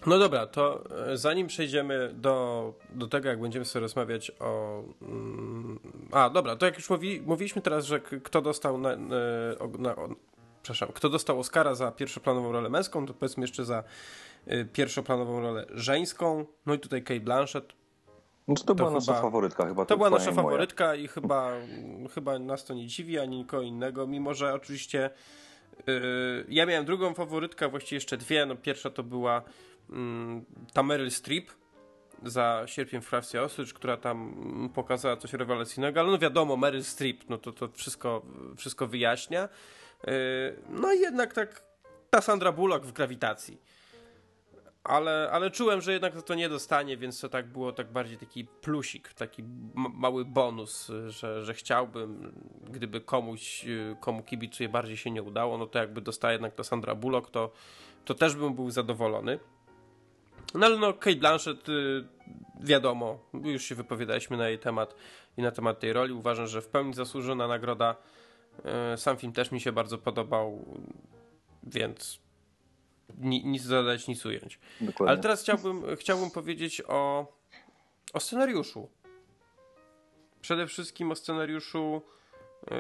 No dobra, to e, zanim przejdziemy do, do tego, jak będziemy sobie rozmawiać o. Mm, a, dobra, to jak już mówi, mówiliśmy teraz, że kto dostał na, na, o- na, o, przepraszam, kto dostał Oscara za pierwszoplanową rolę męską, to powiedzmy jeszcze za y, pierwszoplanową rolę żeńską. No i tutaj Kate Blanchett. Znaczy to była nasza chyba- faworytka chyba. To była nasza moja. faworytka i chyba, chyba nas to nie dziwi, ani nikogo innego, mimo że oczywiście ja miałem drugą faworytkę, właściwie jeszcze dwie. No, pierwsza to była mm, ta Meryl Streep za Sierpiem w Krawcie Osycz, która tam pokazała coś rewelacyjnego, ale no wiadomo, Meryl Streep, no to, to wszystko, wszystko wyjaśnia. Yy, no i jednak tak ta Sandra Bullock w Grawitacji ale, ale czułem, że jednak to nie dostanie, więc to tak było tak bardziej taki plusik, taki mały bonus, że, że chciałbym, gdyby komuś, y, komu kibicuję, bardziej się nie udało, no to jakby dostała jednak to Sandra Bullock, to, to też bym był zadowolony. No ale no, Kate Blanchett, y, wiadomo, już się wypowiadaliśmy na jej temat i na temat tej roli. Uważam, że w pełni zasłużona nagroda. Y, Sam film też mi się bardzo podobał, więc ni, nic dodać, nic ująć. Dokładnie. Ale teraz chciałbym, chciałbym powiedzieć o, o scenariuszu. Przede wszystkim o scenariuszu yy,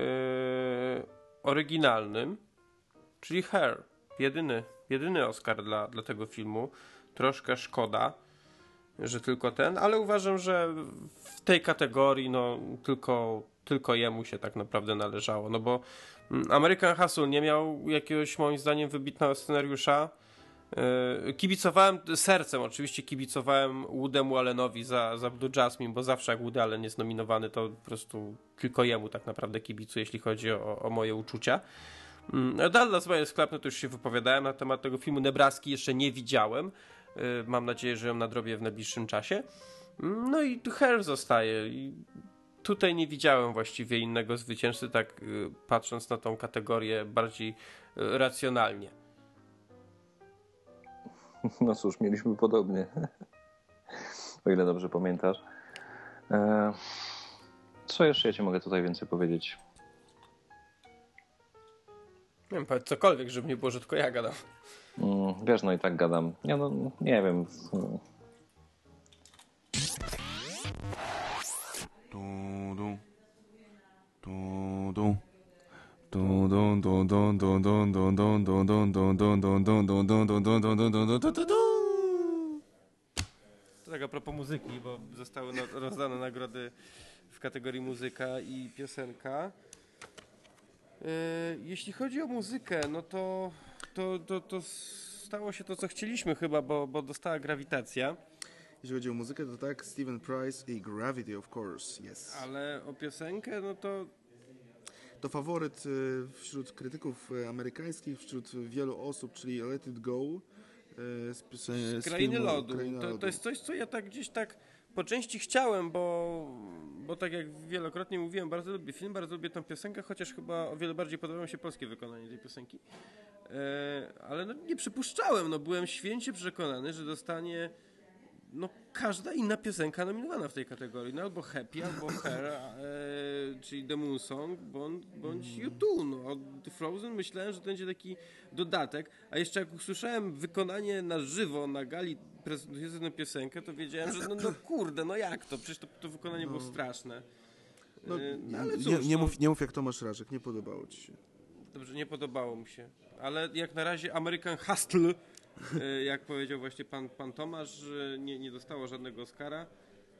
oryginalnym, czyli Hair. Jedyny, jedyny Oscar dla, dla tego filmu. Troszkę szkoda, że tylko ten, ale uważam, że w tej kategorii no, tylko, tylko jemu się tak naprawdę należało. No bo American Hustle nie miał jakiegoś moim zdaniem wybitnego scenariusza. Yy, Kibicowałem sercem, oczywiście kibicowałem Woodemu Allenowi za, za Blue Jasmine, bo zawsze jak Woody Allen jest nominowany, to po prostu tylko jemu tak naprawdę kibicuję, jeśli chodzi o, o moje uczucia. Mm, Dallas Buyers Club, no to już się wypowiadałem na temat tego filmu. Nebraski jeszcze nie widziałem. Yy, Mam nadzieję, że ją nadrobię w najbliższym czasie. Mm, No i Hair zostaje. Tutaj nie widziałem właściwie innego zwycięzcy, tak yy, patrząc na tą kategorię bardziej yy, racjonalnie. No cóż, mieliśmy podobnie. o ile dobrze pamiętasz. E, co jeszcze ja ci mogę tutaj więcej powiedzieć? Nie wiem, powiedz cokolwiek, żeby nie było, że tylko ja gadam. Mm, wiesz, no i tak gadam. Ja no, nie wiem. To tak a propos muzyki, bo zostały rozdane nagrody w kategorii muzyka i piosenka. E, Jeśli chodzi o muzykę, no to, to, to, to stało się to, co chcieliśmy chyba, bo, bo dostała grawitacja, Jeśli chodzi o muzykę, to tak, Steven Price i Gravity, of course, yes. ale o piosenkę, no to To faworyt y, wśród krytyków y, amerykańskich, wśród wielu osób, czyli Let It Go. y, Z, z, z Krainy filmu Lodu. Kraina To, Lodu. to jest coś, co ja tak gdzieś tak po części chciałem, bo, bo tak jak wielokrotnie mówiłem, bardzo lubię film, bardzo lubię tą piosenkę, chociaż chyba o wiele bardziej podoba mi się polskie wykonanie tej piosenki. E, ale no, nie przypuszczałem, no byłem święcie przekonany, że dostanie no, każda inna piosenka nominowana w tej kategorii. No albo Happy, albo Her, e, czyli The Moon Song, bądź, bądź U2. No. Od Frozen myślałem, że to będzie taki dodatek, a jeszcze jak usłyszałem wykonanie na żywo na gali prezentujące tę piosenkę, to wiedziałem, że no, no kurde, no jak to? Przecież to, to wykonanie było straszne. No, E, no, ale cóż, nie, nie, no. mów, nie mów jak Tomasz Rażek, nie podobało ci się. Dobrze, nie podobało mi się. Ale jak na razie American Hustle, jak powiedział właśnie pan, pan Tomasz, że nie, nie dostało żadnego Oscara.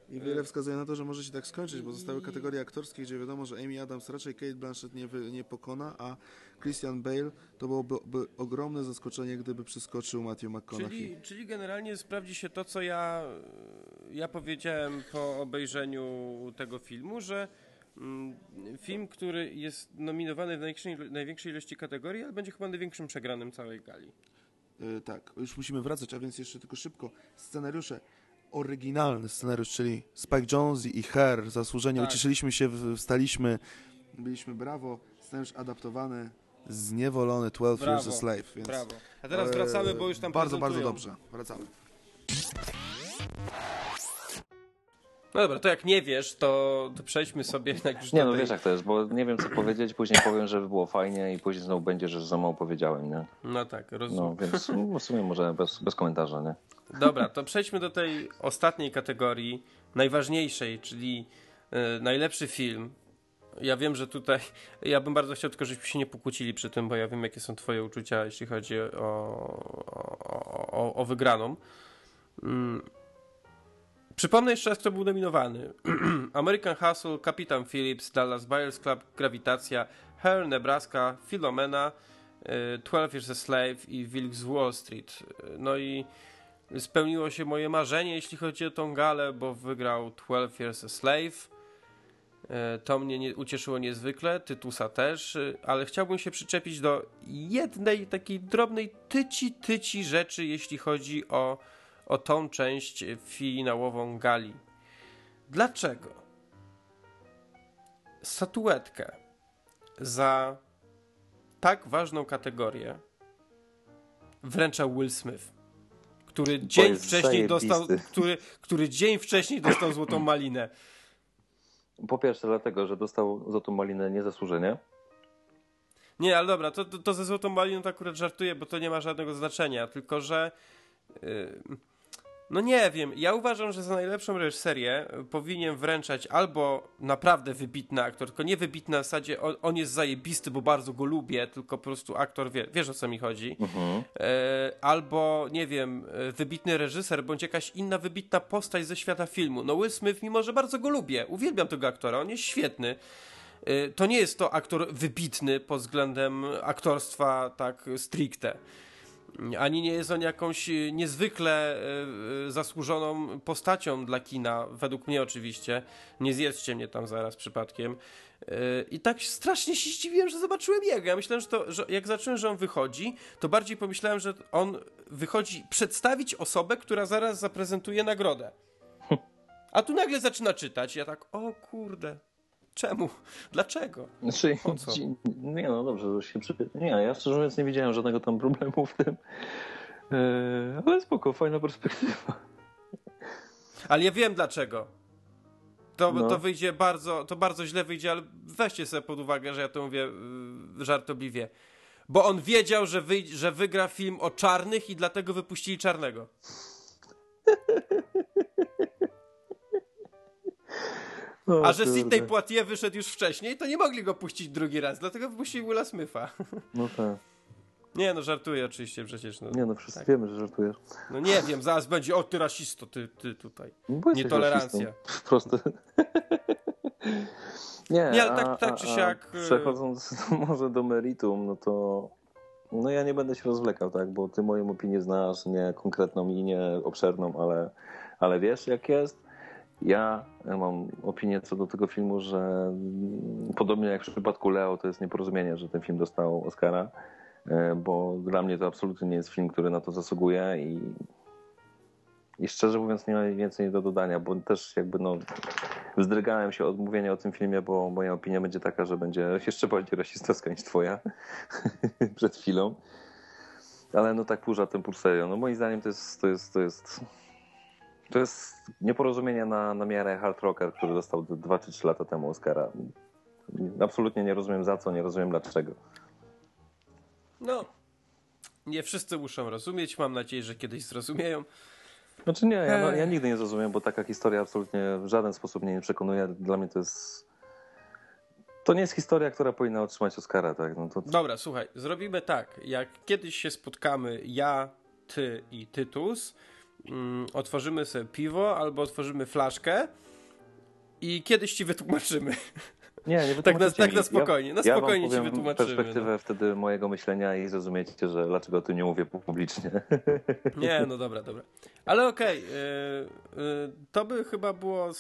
I wiele wskazuje na to, że może się tak skończyć, bo zostały kategorie aktorskie, gdzie wiadomo, że Amy Adams raczej Kate Blanchett nie, wy, nie pokona, a Christian Bale to byłoby by ogromne zaskoczenie, gdyby przeskoczył Matthew McConaughey. Czyli, czyli generalnie sprawdzi się to, co ja, ja powiedziałem po obejrzeniu tego filmu, że mm, film, który jest nominowany w największej, największej ilości kategorii, ale będzie chyba największym przegranym całej gali. Y, tak, już musimy wracać, a więc jeszcze tylko szybko. Scenariusze. Oryginalny scenariusz, czyli Spike Jonze i Her, zasłużenie, Tak. ucieszyliśmy się, wstaliśmy, byliśmy brawo. Scenariusz adaptowany, zniewolony 12 Years a Brawo, Slave. Więc, Brawo. A teraz e, wracamy, bo już tam Bardzo, bardzo prezentują. dobrze. Wracamy. No dobra, to jak nie wiesz, to, to przejdźmy sobie jednak już Nie no tej... wiesz jak to jest, bo nie wiem co powiedzieć, później powiem, że było fajnie i później znowu będzie, że za mało powiedziałem, nie? No tak, rozumiem. No więc w sumie może bez, bez komentarza, nie? Dobra, to przejdźmy do tej ostatniej kategorii, najważniejszej, czyli e, najlepszy film. Ja wiem, że tutaj, ja bym bardzo chciał tylko, żebyśmy się nie pokłócili przy tym, bo ja wiem, jakie są twoje uczucia, jeśli chodzi o, o, o, o wygraną. Mm. Przypomnę jeszcze raz, kto był nominowany. American Hustle, Kapitan Phillips, Dallas Buyers Club, Grawitacja, Hair, Nebraska, Philomena, e, 12 Years a Slave i Wilk z Wall Street. E, No i spełniło się moje marzenie, jeśli chodzi o tą galę, bo wygrał 12 Years a Slave. E, To mnie nie, ucieszyło niezwykle, Tytusa też, e, ale chciałbym się przyczepić do jednej takiej drobnej tyci, tyci rzeczy, jeśli chodzi o, o tą część finałową gali. Dlaczego statuetkę za tak ważną kategorię wręczał Will Smith? który dzień wcześniej dostał, który, który dzień wcześniej dostał złotą malinę. Po pierwsze dlatego, że dostał złotą malinę niezasłużenie. Nie, ale dobra, to, to, to ze złotą maliną to akurat żartuję, bo to nie ma żadnego znaczenia, tylko że yy, no nie wiem, ja uważam, że za najlepszą reżyserię y, powinien wręczać albo naprawdę wybitny aktor, tylko nie wybitny na zasadzie on, on jest zajebisty, bo bardzo go lubię, tylko po prostu aktor, wie, wiesz o co mi chodzi. E, albo, nie wiem, e, wybitny reżyser, bądź jakaś inna wybitna postać ze świata filmu. No Will Smith, mimo że bardzo go lubię, uwielbiam tego aktora, on jest świetny. E, To nie jest to aktor wybitny pod względem aktorstwa tak stricte. Ani nie jest on jakąś e, niezwykle e, e, zasłużoną postacią dla kina, według mnie oczywiście. Nie zjedzcie mnie tam zaraz przypadkiem. I tak strasznie się zdziwiłem, że zobaczyłem jego. Ja myślałem, że, to, że jak zacząłem, że on wychodzi, to bardziej pomyślałem, że on wychodzi przedstawić osobę, która zaraz zaprezentuje nagrodę. A tu nagle zaczyna czytać. Ja tak, o kurde, czemu? Dlaczego? Znaczy, nie no dobrze, że się przy... Nie, ja szczerze mówiąc nie widziałem żadnego tam problemu w tym. Eee, ale spoko, fajna perspektywa. Ale ja wiem dlaczego. To, No. to wyjdzie bardzo, to bardzo źle wyjdzie, ale weźcie sobie pod uwagę, że ja to mówię yy, żartobliwie. Bo on wiedział, że, wyj- że wygra film o czarnych i dlatego wypuścili czarnego. O, A że kurde. Sidney Poitier wyszedł już wcześniej, to nie mogli go puścić drugi raz, dlatego wypuścili Willa Smitha. No tak. Nie no, żartuję oczywiście przecież. No, Nie no, wszyscy Tak. wiemy, że żartujesz. no nie wiem, zaraz będzie, o ty rasisto, ty, ty tutaj. Jesteś Nietolerancja. prostu. Nie, Nie, ale tak- a, tak czy siak, A y- przechodząc może do meritum, no to no ja nie będę się rozwlekał, tak, bo ty moją opinię znasz, nie konkretną i nie obszerną, ale, ale wiesz jak jest. Ja mam opinię co do tego filmu, że podobnie jak w przypadku Leo, to jest nieporozumienie, że ten film dostał Oscara, e, bo dla mnie to absolutnie nie jest film, który na to zasługuje i, i szczerze mówiąc nie mam więcej do dodania, bo też jakby no wzdrygałem się od mówienia o tym filmie, bo moja opinia będzie taka, że będzie jeszcze bardziej rasistowska niż twoja przed chwilą. Ale no tak pół żartem, pół serio. No moim zdaniem to jest, to jest, to jest, to jest nieporozumienie na, na miarę Hard Rocker, który dostał 2 czy 3 lata temu Oscara. Absolutnie nie rozumiem za co, nie rozumiem dlaczego. No, nie wszyscy muszą rozumieć, mam nadzieję, że kiedyś zrozumieją. Znaczy nie, ja, no, ja nigdy nie zrozumiem, bo taka historia absolutnie w żaden sposób mnie nie przekonuje. Dla mnie to jest... To nie jest historia, która powinna otrzymać Oscara, tak? No to, Dobra, słuchaj, zrobimy tak. Jak kiedyś się spotkamy, ja, ty i Tytus, mm, otworzymy sobie piwo albo otworzymy flaszkę i kiedyś ci wytłumaczymy. Nie, nie Tak na, tak na spokojnie, na ja spokojnie wam ci wytłumaczymy. perspektywę No. wtedy mojego myślenia i zrozumiecie, że dlaczego tym nie mówię publicznie. Nie, no dobra, dobra. Ale okej, y, y, to by chyba było,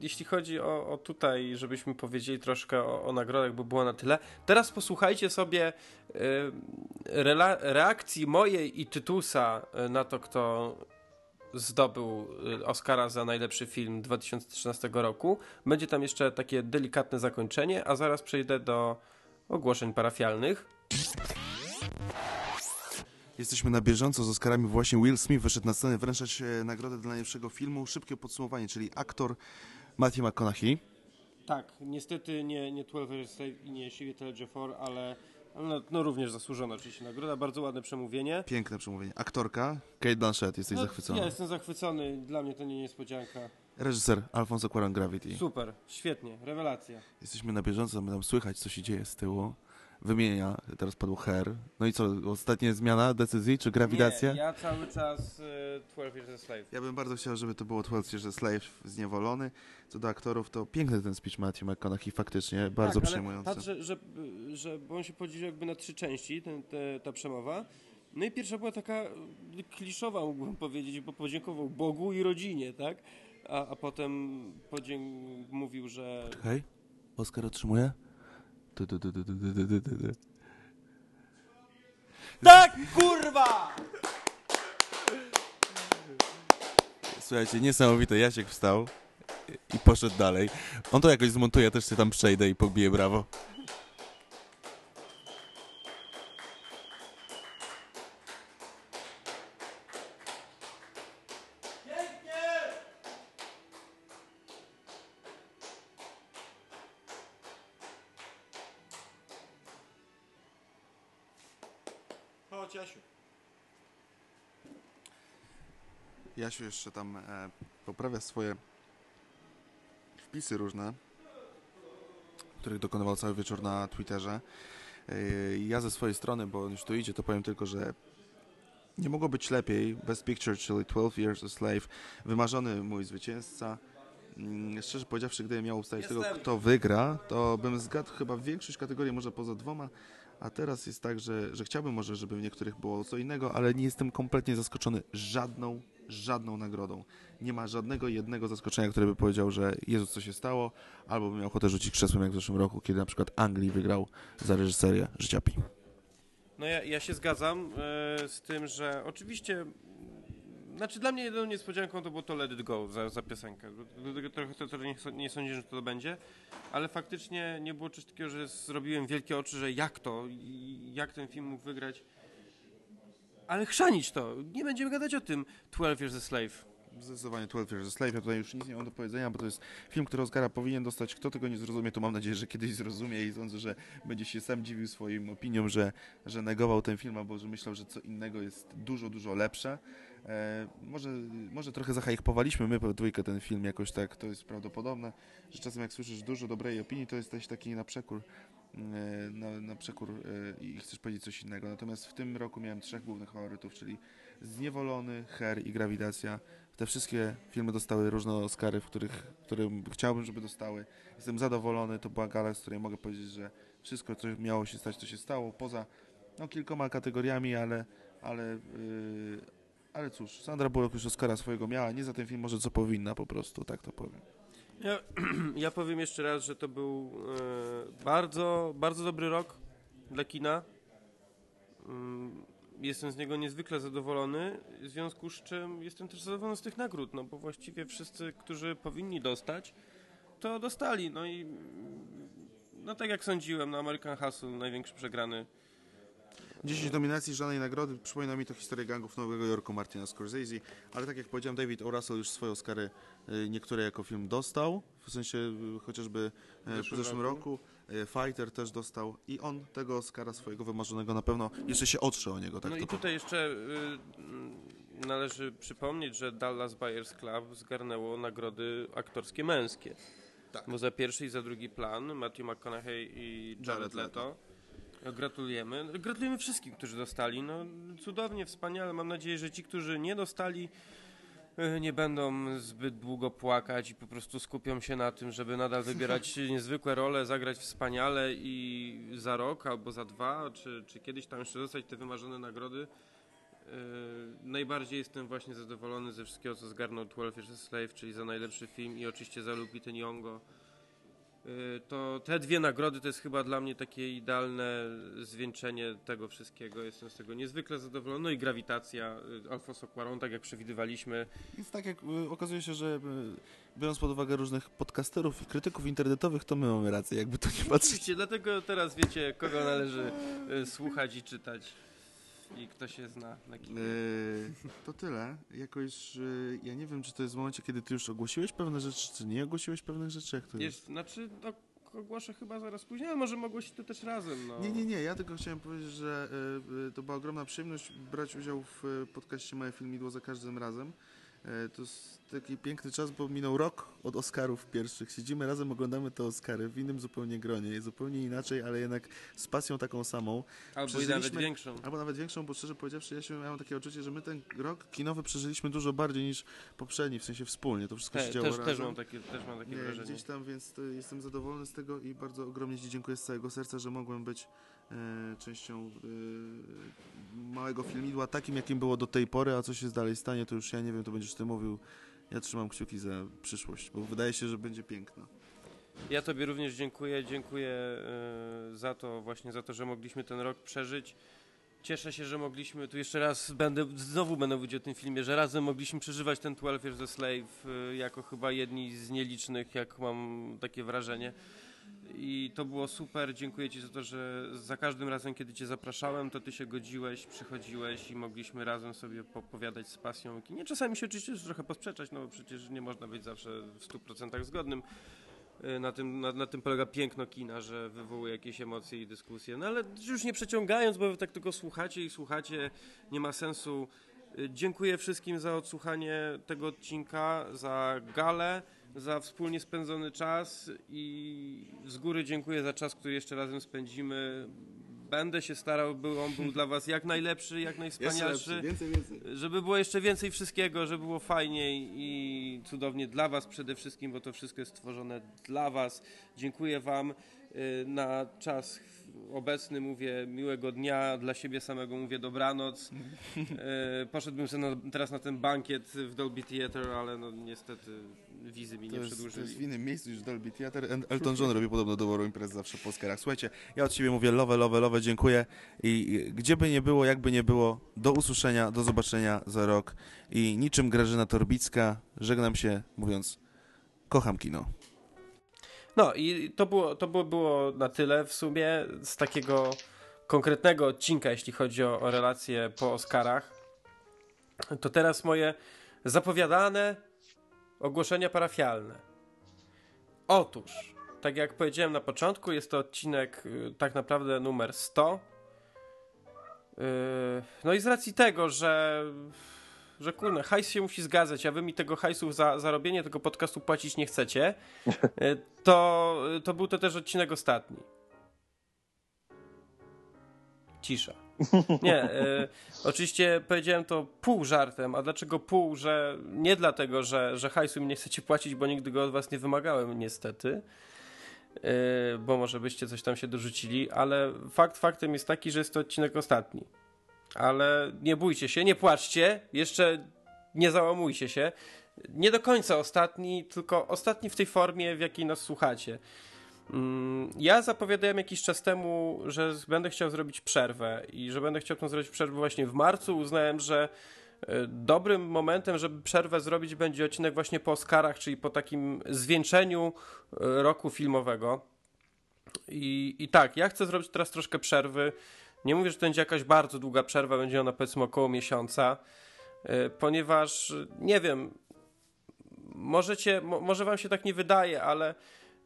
jeśli chodzi o, o tutaj, żebyśmy powiedzieli troszkę o, o nagrodach, bo było na tyle. Teraz posłuchajcie sobie y, reakcji mojej i Tytusa y, na to, kto zdobył y, Oscara za najlepszy film 2013 roku. Będzie tam jeszcze takie delikatne zakończenie, a zaraz przejdę do ogłoszeń parafialnych. Jesteśmy na bieżąco z Oscarami. Właśnie Will Smith wyszedł na scenę wręczać e, nagrodę dla najlepszego filmu. Szybkie podsumowanie, czyli aktor Matthew McConaughey. Tak, niestety nie, nie 12 Years Slave i nie Shivy Ledger 4, ale ale no, no również zasłużona oczywiście nagroda, bardzo ładne przemówienie. Piękne przemówienie. Aktorka Kate Blanchett, jesteś No, zachwycony. Ja jestem zachwycony, dla mnie to nie niespodzianka. Reżyser Alfonso Cuarón Gravity. Super, świetnie, rewelacja. Jesteśmy na bieżąco, tam słychać, co się dzieje z tyłu. Wymienia, teraz padło Her. No i co, ostatnia zmiana decyzji, czy grawitacja? Nie, ja cały czas y, 12 Years a Slave. Ja bym bardzo chciał, żeby to było 12 Years a Slave zniewolony. Co do aktorów, to piękny ten speech Matthew McConaughey, faktycznie, bardzo tak, ale przejmujący. Patrz, że, że, że bo on się podzielił jakby na trzy części, ten, te, ta przemowa. No i pierwsza była taka kliszowa, mógłbym powiedzieć, bo podziękował Bogu i rodzinie, tak? A, a potem podzięk- mówił, że Hej, Oskar otrzymuje? Du, du, du, tak, kurwa! Słuchajcie, niesamowite, Jasiek wstał i poszedł dalej. On to jakoś zmontuje, też się tam przejdę i pobiję brawo. Jasiu jeszcze tam e, poprawia swoje wpisy różne, których dokonywał cały wieczór na Twitterze. E, ja ze swojej strony, bo już tu idzie, to powiem tylko, że nie mogło być lepiej. Best Picture, czyli 12 Years a Slave, wymarzony mój zwycięzca. Mm, Szczerze powiedziawszy, gdybym miał ustalić tego, Jestem. kto wygra, to bym zgadł chyba większość kategorii, może poza dwoma, a teraz jest tak, że, że chciałbym może, żeby w niektórych było co innego, ale nie jestem kompletnie zaskoczony żadną, żadną nagrodą. Nie ma żadnego jednego zaskoczenia, które by powiedział, że Jezus, co się stało, albo bym miał ochotę rzucić krzesłem jak w zeszłym roku, kiedy na przykład Anglii wygrał za reżyserię Życia Pi. No ja, ja się zgadzam e, z tym, że oczywiście znaczy dla mnie jedyną niespodzianką to było to Let It Go za, za piosenkę. Trochę to, to nie, nie że to będzie, ale faktycznie nie było czegoś takiego, że zrobiłem wielkie oczy, że jak to, jak ten film mógł wygrać. Ale chrzanić to, nie będziemy gadać o tym 12 Years a Slave. Zdecydowanie 12 Years a Slave. Ja tutaj już nic nie mam do powiedzenia, bo to jest film, który Oscara powinien dostać. Kto tego nie zrozumie, to mam nadzieję, że kiedyś zrozumie i sądzę, że będzie się sam dziwił swoim opiniom, że, że negował ten film, albo że myślał, że co innego jest dużo, dużo lepsze. E, może, może trochę zahajpowaliśmy my po dwójkę ten film jakoś tak, to jest prawdopodobne, że czasem jak słyszysz dużo dobrej opinii, to jesteś taki na przekór, na, na przekór e, i chcesz powiedzieć coś innego. Natomiast w tym roku miałem trzech głównych faworytów, czyli Zniewolony, Her i Grawitacja. Te wszystkie filmy dostały różne Oscary, w których, chciałbym, żeby dostały. Jestem zadowolony, to była gala, z której mogę powiedzieć, że wszystko, co miało się stać, to się stało, poza no, kilkoma kategoriami, ale, ale, yy, ale cóż, Sandra Bullock już Oscara swojego miała, nie za ten film może co powinna po prostu, tak to powiem. Ja, ja powiem jeszcze raz, że to był e, bardzo, bardzo dobry rok dla kina. Mm, jestem z niego niezwykle zadowolony, w związku z czym jestem też zadowolony z tych nagród, no bo właściwie wszyscy, którzy powinni dostać, to dostali. No i no tak jak sądziłem, no American Hustle największy przegrany 10 nominacji, żadnej nagrody. Przypomina mi to historię gangów Nowego Jorku Martina Scorsese, ale tak jak powiedziałem, David O. Russell już swoje Oscary y, niektóre jako film dostał, w sensie y, chociażby y, w zeszłym roku. Fighter też dostał i on tego Oscara swojego wymarzonego na pewno jeszcze się otrze o niego. Tak no i tutaj jeszcze y, należy przypomnieć, że Dallas Buyers Club zgarnęło nagrody aktorskie męskie. Tak. Bo za pierwszy i za drugi plan Matthew McConaughey i Jared, Jared Leto. Gratulujemy. Gratulujemy wszystkim, którzy dostali. No, cudownie, wspaniale. Mam nadzieję, że ci, którzy nie dostali, y, nie będą zbyt długo płakać i po prostu skupią się na tym, żeby nadal wybierać niezwykłe role, zagrać wspaniale i za rok albo za dwa, czy, czy kiedyś tam jeszcze dostać te wymarzone nagrody. Yy, najbardziej jestem właśnie zadowolony ze wszystkiego, co zgarnął 12 Years a Slave, czyli za najlepszy film i oczywiście za Lupita Nyong'o. Yy, to te dwie nagrody to jest chyba dla mnie takie idealne zwieńczenie tego wszystkiego. Jestem z tego niezwykle zadowolony. No i grawitacja yy, Alfonso Cuarón, tak jak przewidywaliśmy. Więc tak jak y, okazuje się, że y, biorąc pod uwagę różnych podcasterów i krytyków internetowych, to my mamy rację, jakby to nie patrzeć. Oczywiście, dlatego teraz wiecie, kogo należy słuchać i czytać. I kto się zna na kinie. Yy, to tyle. Jakoś, yy, ja nie wiem, czy to jest w momencie, kiedy ty już ogłosiłeś pewne rzeczy, czy nie ogłosiłeś pewnych rzeczy, jak to jest? Jest, znaczy, no, ogłoszę chyba zaraz później, ale możemy ogłosić to też razem. No. Nie, nie, nie, ja tylko chciałem powiedzieć, że y, y, to była ogromna przyjemność brać udział w y, podcaście Moje Filmidło za każdym razem. Y, to jest taki piękny czas, bo minął rok od Oscarów pierwszych. Siedzimy razem, oglądamy te Oscary w innym zupełnie gronie, zupełnie inaczej, ale jednak z pasją taką samą. Albo i nawet większą. Albo nawet większą, bo szczerze powiedziawszy, ja się miałem takie odczucie, że my ten rok kinowy przeżyliśmy dużo bardziej niż poprzedni, w sensie wspólnie. To wszystko się działo też, razem. też mam takie, też mam takie Nie, wrażenie. gdzieś tam, więc jestem zadowolony z tego i bardzo ogromnie Ci dziękuję z całego serca, że mogłem być e, częścią e, małego filmidła, takim jakim było do tej pory, a co się dalej stanie, to już ja nie wiem, to będziesz Ty mówił. Ja trzymam kciuki za przyszłość, bo wydaje się, że będzie piękna. Ja Tobie również dziękuję. Dziękuję e, za to, właśnie za to, że mogliśmy ten rok przeżyć. Cieszę się, że mogliśmy, tu jeszcze raz będę, znowu będę mówić o tym filmie, że razem mogliśmy przeżywać ten 12 Years a Slave e, jako chyba jedni z nielicznych, jak mam takie wrażenie. I to było super. Dziękuję Ci za to, że za każdym razem, kiedy Cię zapraszałem, to Ty się godziłeś, przychodziłeś i mogliśmy razem sobie popowiadać z pasją. o kinie. czasami się oczywiście trochę posprzeczać, no bo przecież nie można być zawsze w 100% zgodnym. Y, Na tym, na, na tym polega piękno kina, że wywołuje jakieś emocje i dyskusje. No ale już nie przeciągając, bo wy tak tylko słuchacie i słuchacie, nie ma sensu. Y, Dziękuję wszystkim za odsłuchanie tego odcinka, za galę, za wspólnie spędzony czas i z góry dziękuję za czas, który jeszcze razem spędzimy. Będę się starał, by on był dla was jak najlepszy, jak najwspanialszy więcej, więcej. żeby było jeszcze więcej wszystkiego, żeby było fajniej i cudownie dla Was przede wszystkim, bo to wszystko jest stworzone dla Was. Dziękuję Wam y, na czas obecny, mówię miłego dnia, dla siebie samego mówię dobranoc. Y, Poszedłbym sobie na, teraz na ten bankiet w Dolby Theatre, ale no niestety wizy mi To nie jest, to przedłużyli. jest w innym miejscu niż Dolby Theatre. El- Elton John robi podobno doboru imprez zawsze po Oscarach. Słuchajcie, ja od siebie mówię love, love, love, dziękuję i gdzie by nie było, jakby nie było, do usłyszenia, do zobaczenia za rok i niczym Grażyna Torbicka żegnam się mówiąc kocham kino. No i to było, to było, było na tyle w sumie z takiego konkretnego odcinka, jeśli chodzi o, o relacje po Oscarach. To teraz moje zapowiadane ogłoszenia parafialne. Otóż, tak jak powiedziałem na początku, jest to odcinek y, tak naprawdę numer 100. Yy, No i z racji tego, że, że kurna, hajs się musi zgadzać, a wy mi tego hajsu za, za robienie tego podcastu płacić nie chcecie, e, to, to był to też odcinek ostatni. Cisza. Nie, e, oczywiście powiedziałem to pół żartem, a dlaczego pół, że nie dlatego, że, że hajsu mi nie chcecie płacić, bo nigdy go od was nie wymagałem niestety, e, bo może byście coś tam się dorzucili, ale fakt faktem jest taki, że jest to odcinek ostatni. Ale nie bójcie się, nie płaczcie, jeszcze nie załamujcie się. Nie do końca ostatni, tylko ostatni w tej formie, w jakiej nas słuchacie. Mm, Ja zapowiadałem jakiś czas temu, że będę chciał zrobić przerwę i że będę chciał tą zrobić przerwę właśnie w marcu. Uznałem, że e, dobrym momentem, żeby przerwę zrobić będzie odcinek właśnie po Oscarach, czyli po takim zwieńczeniu e, roku filmowego. I, I tak, ja chcę zrobić teraz troszkę przerwy. Nie mówię, że to będzie jakaś bardzo długa przerwa, będzie ona powiedzmy około miesiąca, e, ponieważ nie wiem, możecie, mo, może wam się tak nie wydaje, ale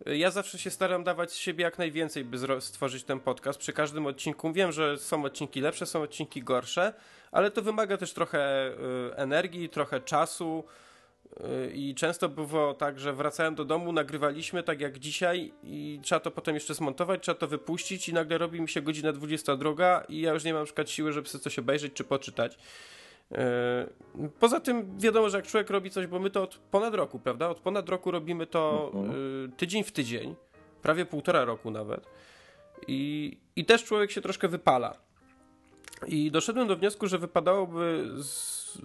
ja zawsze się staram dawać z siebie jak najwięcej, by stworzyć ten podcast. Przy każdym odcinku wiem, że są odcinki lepsze, są odcinki gorsze, ale to wymaga też trochę y, energii, trochę czasu. y, I często było tak, że wracałem do domu, nagrywaliśmy tak jak dzisiaj i trzeba to potem jeszcze zmontować, trzeba to wypuścić i nagle robi mi się godzina 22 i ja już nie mam na przykład siły, żeby sobie coś obejrzeć czy poczytać. Yy, Poza tym wiadomo, że jak człowiek robi coś, bo my to od ponad roku, prawda? Od ponad roku robimy to yy, tydzień w tydzień, prawie półtora roku nawet. I, I też człowiek się troszkę wypala. I doszedłem do wniosku, że wypadałoby z,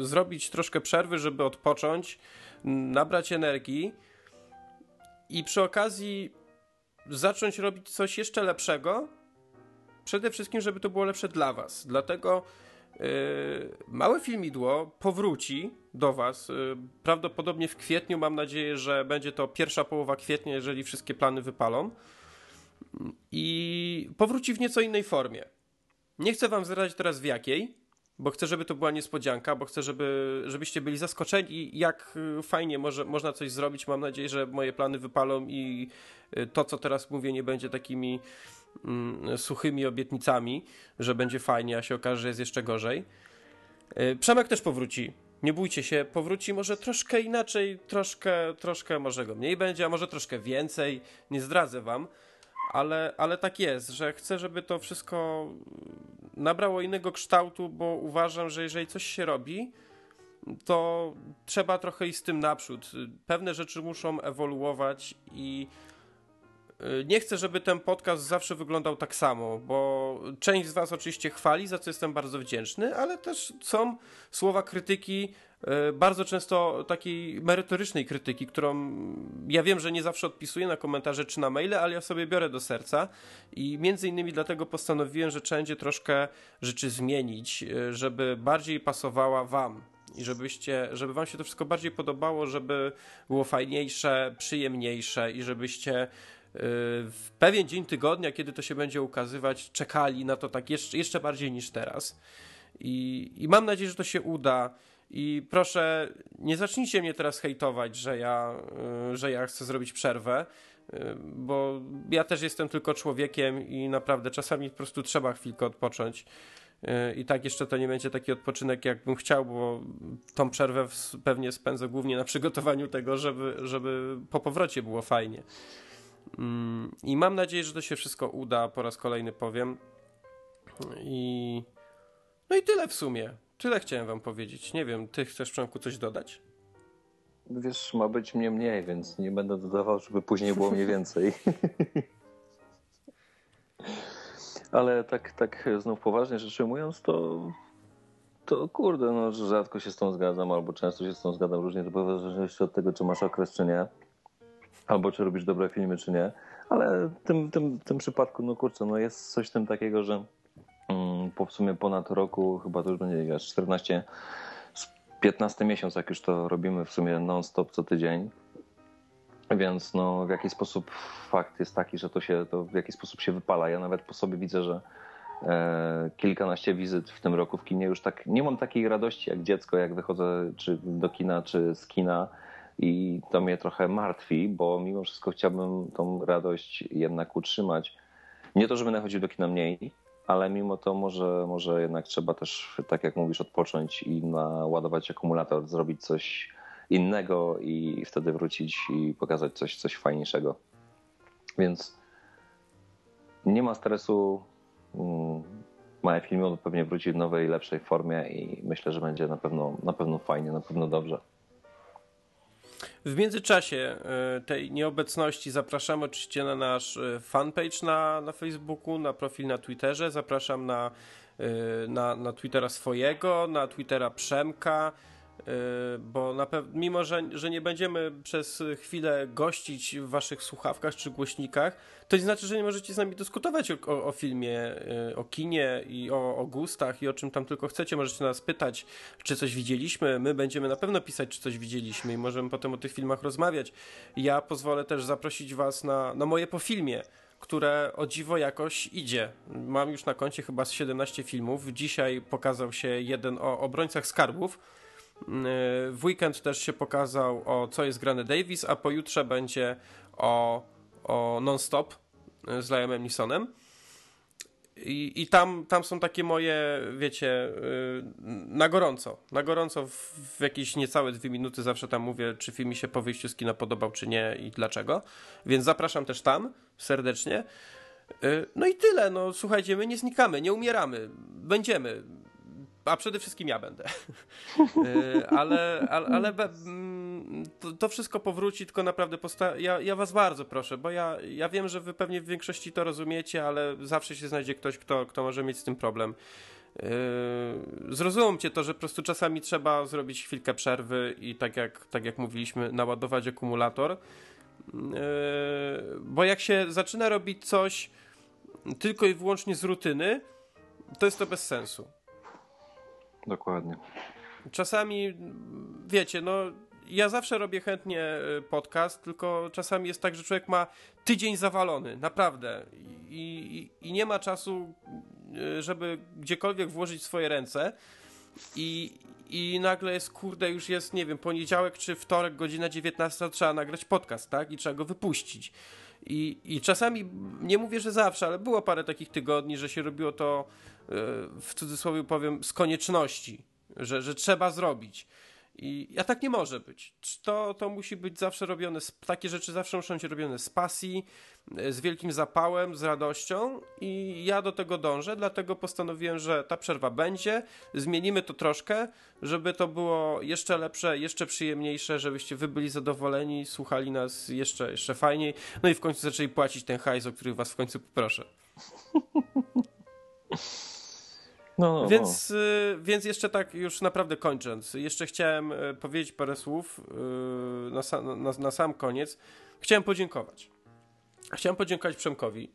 yy, zrobić troszkę przerwy, żeby odpocząć, nabrać energii i przy okazji zacząć robić coś jeszcze lepszego. Przede wszystkim, żeby to było lepsze dla Was. Dlatego małe filmidło powróci do Was. Yy, prawdopodobnie w kwietniu. Mam nadzieję, że będzie to pierwsza połowa kwietnia, jeżeli wszystkie plany wypalą. I powróci w nieco innej formie. Nie chcę Wam zdradzać teraz w jakiej, bo chcę, żeby to była niespodzianka, bo chcę, żeby, żebyście byli zaskoczeni, jak y, fajnie może, można coś zrobić. Mam nadzieję, że moje plany wypalą i to, co teraz mówię, nie będzie takimi suchymi obietnicami, że będzie fajnie, a się okaże, że jest jeszcze gorzej. Y, Przemek też powróci. Nie bójcie się, powróci może troszkę inaczej, troszkę, troszkę może go mniej będzie, a może troszkę więcej. Nie zdradzę wam, ale, ale tak jest, że chcę, żeby to wszystko nabrało innego kształtu, bo uważam, że jeżeli coś się robi, to trzeba trochę iść z tym naprzód. Pewne rzeczy muszą ewoluować i nie chcę, żeby ten podcast zawsze wyglądał tak samo, bo część z Was oczywiście chwali, za co jestem bardzo wdzięczny, ale też są słowa krytyki, y, bardzo często takiej merytorycznej krytyki, którą ja wiem, że nie zawsze odpisuję na komentarze czy na maile, ale ja sobie biorę do serca i między innymi dlatego postanowiłem, że trzeba będzie troszkę rzeczy zmienić, y, żeby bardziej pasowała Wam i żebyście, żeby wam się to wszystko bardziej podobało, żeby było fajniejsze, przyjemniejsze i żebyście y, w pewien dzień tygodnia, kiedy to się będzie ukazywać, czekali na to tak jeszcze, jeszcze bardziej niż teraz. I, I mam nadzieję, że to się uda. I proszę, nie zacznijcie mnie teraz hejtować, że ja, y, że ja chcę zrobić przerwę, y, bo ja też jestem tylko człowiekiem i naprawdę czasami po prostu trzeba chwilkę odpocząć. Y, I tak jeszcze to nie będzie taki odpoczynek, jakbym chciał, bo tą przerwę pewnie spędzę głównie na przygotowaniu tego, żeby, żeby po powrocie było fajnie. Mm, I mam nadzieję, że to się wszystko uda, po raz kolejny powiem. I no i tyle w sumie. Tyle chciałem wam powiedzieć. Nie wiem, ty chcesz Przemku coś dodać? Wiesz, ma być mnie mniej, więc nie będę dodawał, żeby później było mnie więcej. Ale tak, tak znów poważnie rzecz ujmując, to, to kurde, no, rzadko się z tą zgadzam, albo często się z tą zgadzam, różnie to zależności od tego, czy masz okres, czy nie, albo czy robisz dobre filmy, czy nie. Ale w tym, tym, tym przypadku, no kurczę, no jest coś tym takiego, że mm, po w sumie ponad roku, chyba to już będzie wiesz, 14, z 15 miesiąc, jak już to robimy w sumie non-stop co tydzień, więc no, w jaki sposób fakt jest taki, że to się to w jaki sposób się wypala. Ja nawet po sobie widzę, że e, kilkanaście wizyt w tym roku w kinie już tak nie mam takiej radości jak dziecko, jak wychodzę czy do kina, czy z kina i to mnie trochę martwi, bo mimo wszystko chciałbym tą radość jednak utrzymać. Nie to, że będę do kina mniej, ale mimo to może, może jednak trzeba też, tak jak mówisz, odpocząć i naładować akumulator, zrobić coś innego i wtedy wrócić i pokazać coś, coś fajniejszego. Więc nie ma stresu. Mm, Moje filmy pewnie wróci w nowej, lepszej formie i myślę, że będzie na pewno, na pewno fajnie, na pewno dobrze. W międzyczasie e, tej nieobecności zapraszamy oczywiście na nasz e, fanpage na, na Facebooku, na profil na Twitterze. Zapraszam na, e, na, na Twittera swojego, na Twittera Przemka. Y, bo na mimo, że, że nie będziemy przez chwilę gościć w waszych słuchawkach czy głośnikach, to nie znaczy, że nie możecie z nami dyskutować o, o, filmie, y, o kinie i o, o, gustach i o czym tam tylko chcecie. Możecie nas pytać, czy coś widzieliśmy. My będziemy na pewno pisać, czy coś widzieliśmy i możemy potem o tych filmach rozmawiać. Ja pozwolę też zaprosić was na, na moje po filmie które o dziwo jakoś idzie. Mam już na koncie chyba 17 filmów. Dzisiaj pokazał się jeden o obrońcach skarbów w weekend też się pokazał o co jest grane Davis, a pojutrze będzie o, o Non-Stop e, z Liamem Neesonem. I, I tam, tam są takie moje, wiecie, e, na gorąco. Na gorąco w, w jakieś niecałe dwie minuty zawsze tam mówię, czy film mi się po wyjściu z kina podobał, czy nie i dlaczego. Więc zapraszam też tam serdecznie. No i tyle. No słuchajcie, my nie znikamy, nie umieramy. Będziemy a przede wszystkim ja będę. Y, ale ale, ale mm, to, to, wszystko powróci, tylko naprawdę posta- ja, ja was bardzo proszę, bo ja, ja wiem, że wy pewnie w większości to rozumiecie, ale zawsze się znajdzie ktoś, kto, kto może mieć z tym problem. Yy, zrozumcie to, że po prostu czasami trzeba zrobić chwilkę przerwy i tak jak, tak jak mówiliśmy, naładować akumulator. Yy, bo jak się zaczyna robić coś tylko i wyłącznie z rutyny, to jest to bez sensu. Dokładnie. Czasami, wiecie, no ja zawsze robię chętnie y, podcast, tylko czasami jest tak, że człowiek ma tydzień zawalony, naprawdę. I, i, i nie ma czasu, y, żeby gdziekolwiek włożyć swoje ręce. I, I nagle jest, kurde, już jest, nie wiem, poniedziałek czy wtorek, godzina 19, trzeba nagrać podcast, tak? I trzeba go wypuścić. I, I czasami, nie mówię, że zawsze, ale było parę takich tygodni, że się robiło to w cudzysłowie powiem, z konieczności, że, że trzeba zrobić. I a tak nie może być. To, to musi być zawsze robione, takie rzeczy zawsze muszą być robione z pasji, z wielkim zapałem, z radością i ja do tego dążę, dlatego postanowiłem, że ta przerwa będzie, zmienimy to troszkę, żeby to było jeszcze lepsze, jeszcze przyjemniejsze, żebyście wy byli zadowoleni, słuchali nas jeszcze, jeszcze fajniej, no i w końcu zaczęli płacić ten hajs, o który was w końcu poproszę. No, no, więc, no. Więc jeszcze tak już naprawdę kończąc, jeszcze chciałem y, powiedzieć parę słów y, na, sam, na, na, sam koniec. Chciałem podziękować. Chciałem podziękować Przemkowi,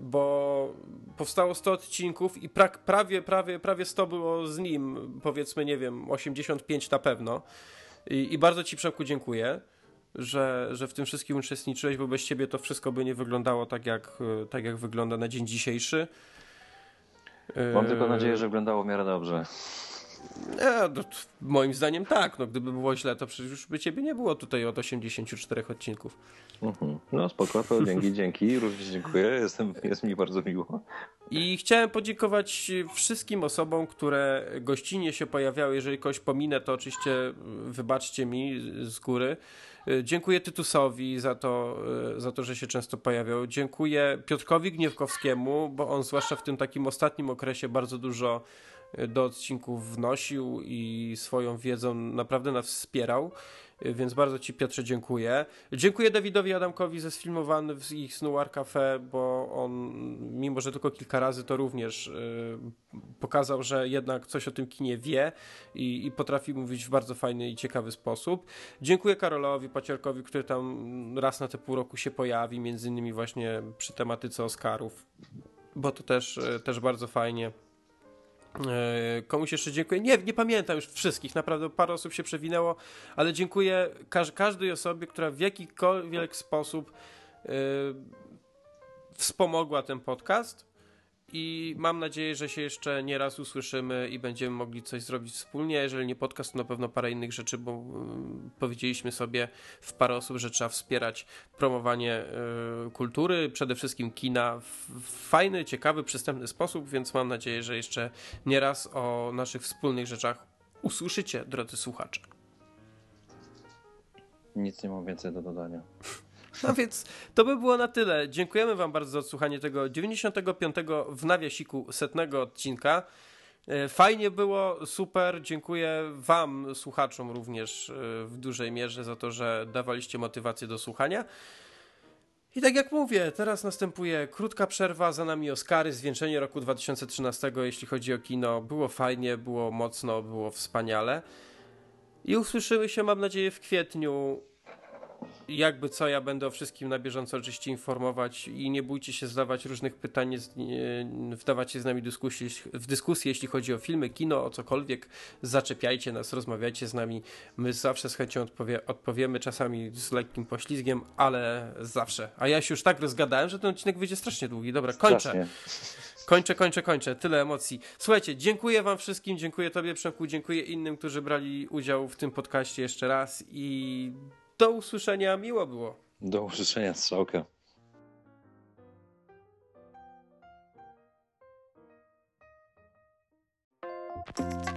bo powstało 100 odcinków i pra, prawie, prawie, prawie 100 było z nim, powiedzmy, nie wiem, 85 na pewno. I, i bardzo Ci Przemku dziękuję. Że, że w tym wszystkim uczestniczyłeś, bo bez ciebie to wszystko by nie wyglądało tak jak, tak, jak wygląda na dzień dzisiejszy. Mam tylko yy, nadzieję, że wyglądało w miarę dobrze. E, no, moim zdaniem tak. No, gdyby było źle, to przecież już by ciebie nie było tutaj od 84 odcinków. Mhm. No spoko, to dzięki, dzięki. Również dziękuję. Jestem, jest mi bardzo miło. I chciałem podziękować wszystkim osobom, które gościnnie się pojawiały. Jeżeli kogoś pominę, to oczywiście wybaczcie mi z góry. E, dziękuję Tytusowi za to, e, za to, że się często pojawiał. Dziękuję Piotrkowi Gniewkowskiemu, bo on zwłaszcza w tym takim ostatnim okresie bardzo dużo e, do odcinków wnosił i swoją wiedzą naprawdę nas wspierał. Więc bardzo Ci, Piotrze, dziękuję. Dziękuję Dawidowi Adamkowi ze sfilmowany w ich Snow Cafe, bo on, mimo że tylko kilka razy, to również y, pokazał, że jednak coś o tym kinie wie i, i, potrafi mówić w bardzo fajny i ciekawy sposób. Dziękuję Karolowi Pacierkowi, który tam raz na te pół roku się pojawi, między innymi właśnie przy tematyce Oscarów, bo to też, y, też bardzo fajnie. E, komuś jeszcze dziękuję. Nie, nie pamiętam już wszystkich, naprawdę parę osób się przewinęło, ale dziękuję każ każdej osobie, która w jakikolwiek sposób yy, wspomogła ten podcast i mam nadzieję, że się jeszcze nie raz usłyszymy i będziemy mogli coś zrobić wspólnie. Jeżeli nie podcast, to na pewno parę innych rzeczy, bo y, powiedzieliśmy sobie w parę osób, że trzeba wspierać promowanie y, kultury, przede wszystkim kina w fajny, ciekawy, przystępny sposób, więc mam nadzieję, że jeszcze nie raz o naszych wspólnych rzeczach usłyszycie, drodzy słuchacze. Nic nie mam więcej do dodania. No więc to by było na tyle. Dziękujemy Wam bardzo za odsłuchanie tego 95 w nawiasiku setnego odcinka. E, Fajnie było, super. Dziękuję Wam, słuchaczom, również e, w dużej mierze za to, że dawaliście motywację do słuchania. I tak jak mówię, teraz następuje krótka przerwa, za nami Oscary, zwieńczenie roku 2013, jeśli chodzi o kino. Było fajnie, było mocno, było wspaniale. I usłyszymy się, mam nadzieję, w kwietniu jakby co, ja będę o wszystkim na bieżąco oczywiście informować i nie bójcie się zadawać różnych pytań, wdawać się z nami dyskusji, w dyskusję, jeśli chodzi o filmy, kino, o cokolwiek, zaczepiajcie nas, rozmawiajcie z nami, my zawsze z chęcią odpowie, odpowiemy, czasami z lekkim poślizgiem, ale zawsze. A ja się już tak rozgadałem, że ten odcinek wyjdzie strasznie długi. Dobra, kończę. Strasznie. Kończę, kończę, kończę. Tyle emocji. Słuchajcie, dziękuję Wam wszystkim, dziękuję Tobie, Przemku, dziękuję innym, którzy brali udział w tym podcaście jeszcze raz i do usłyszenia. Miło było. Do usłyszenia, strzałka. Thank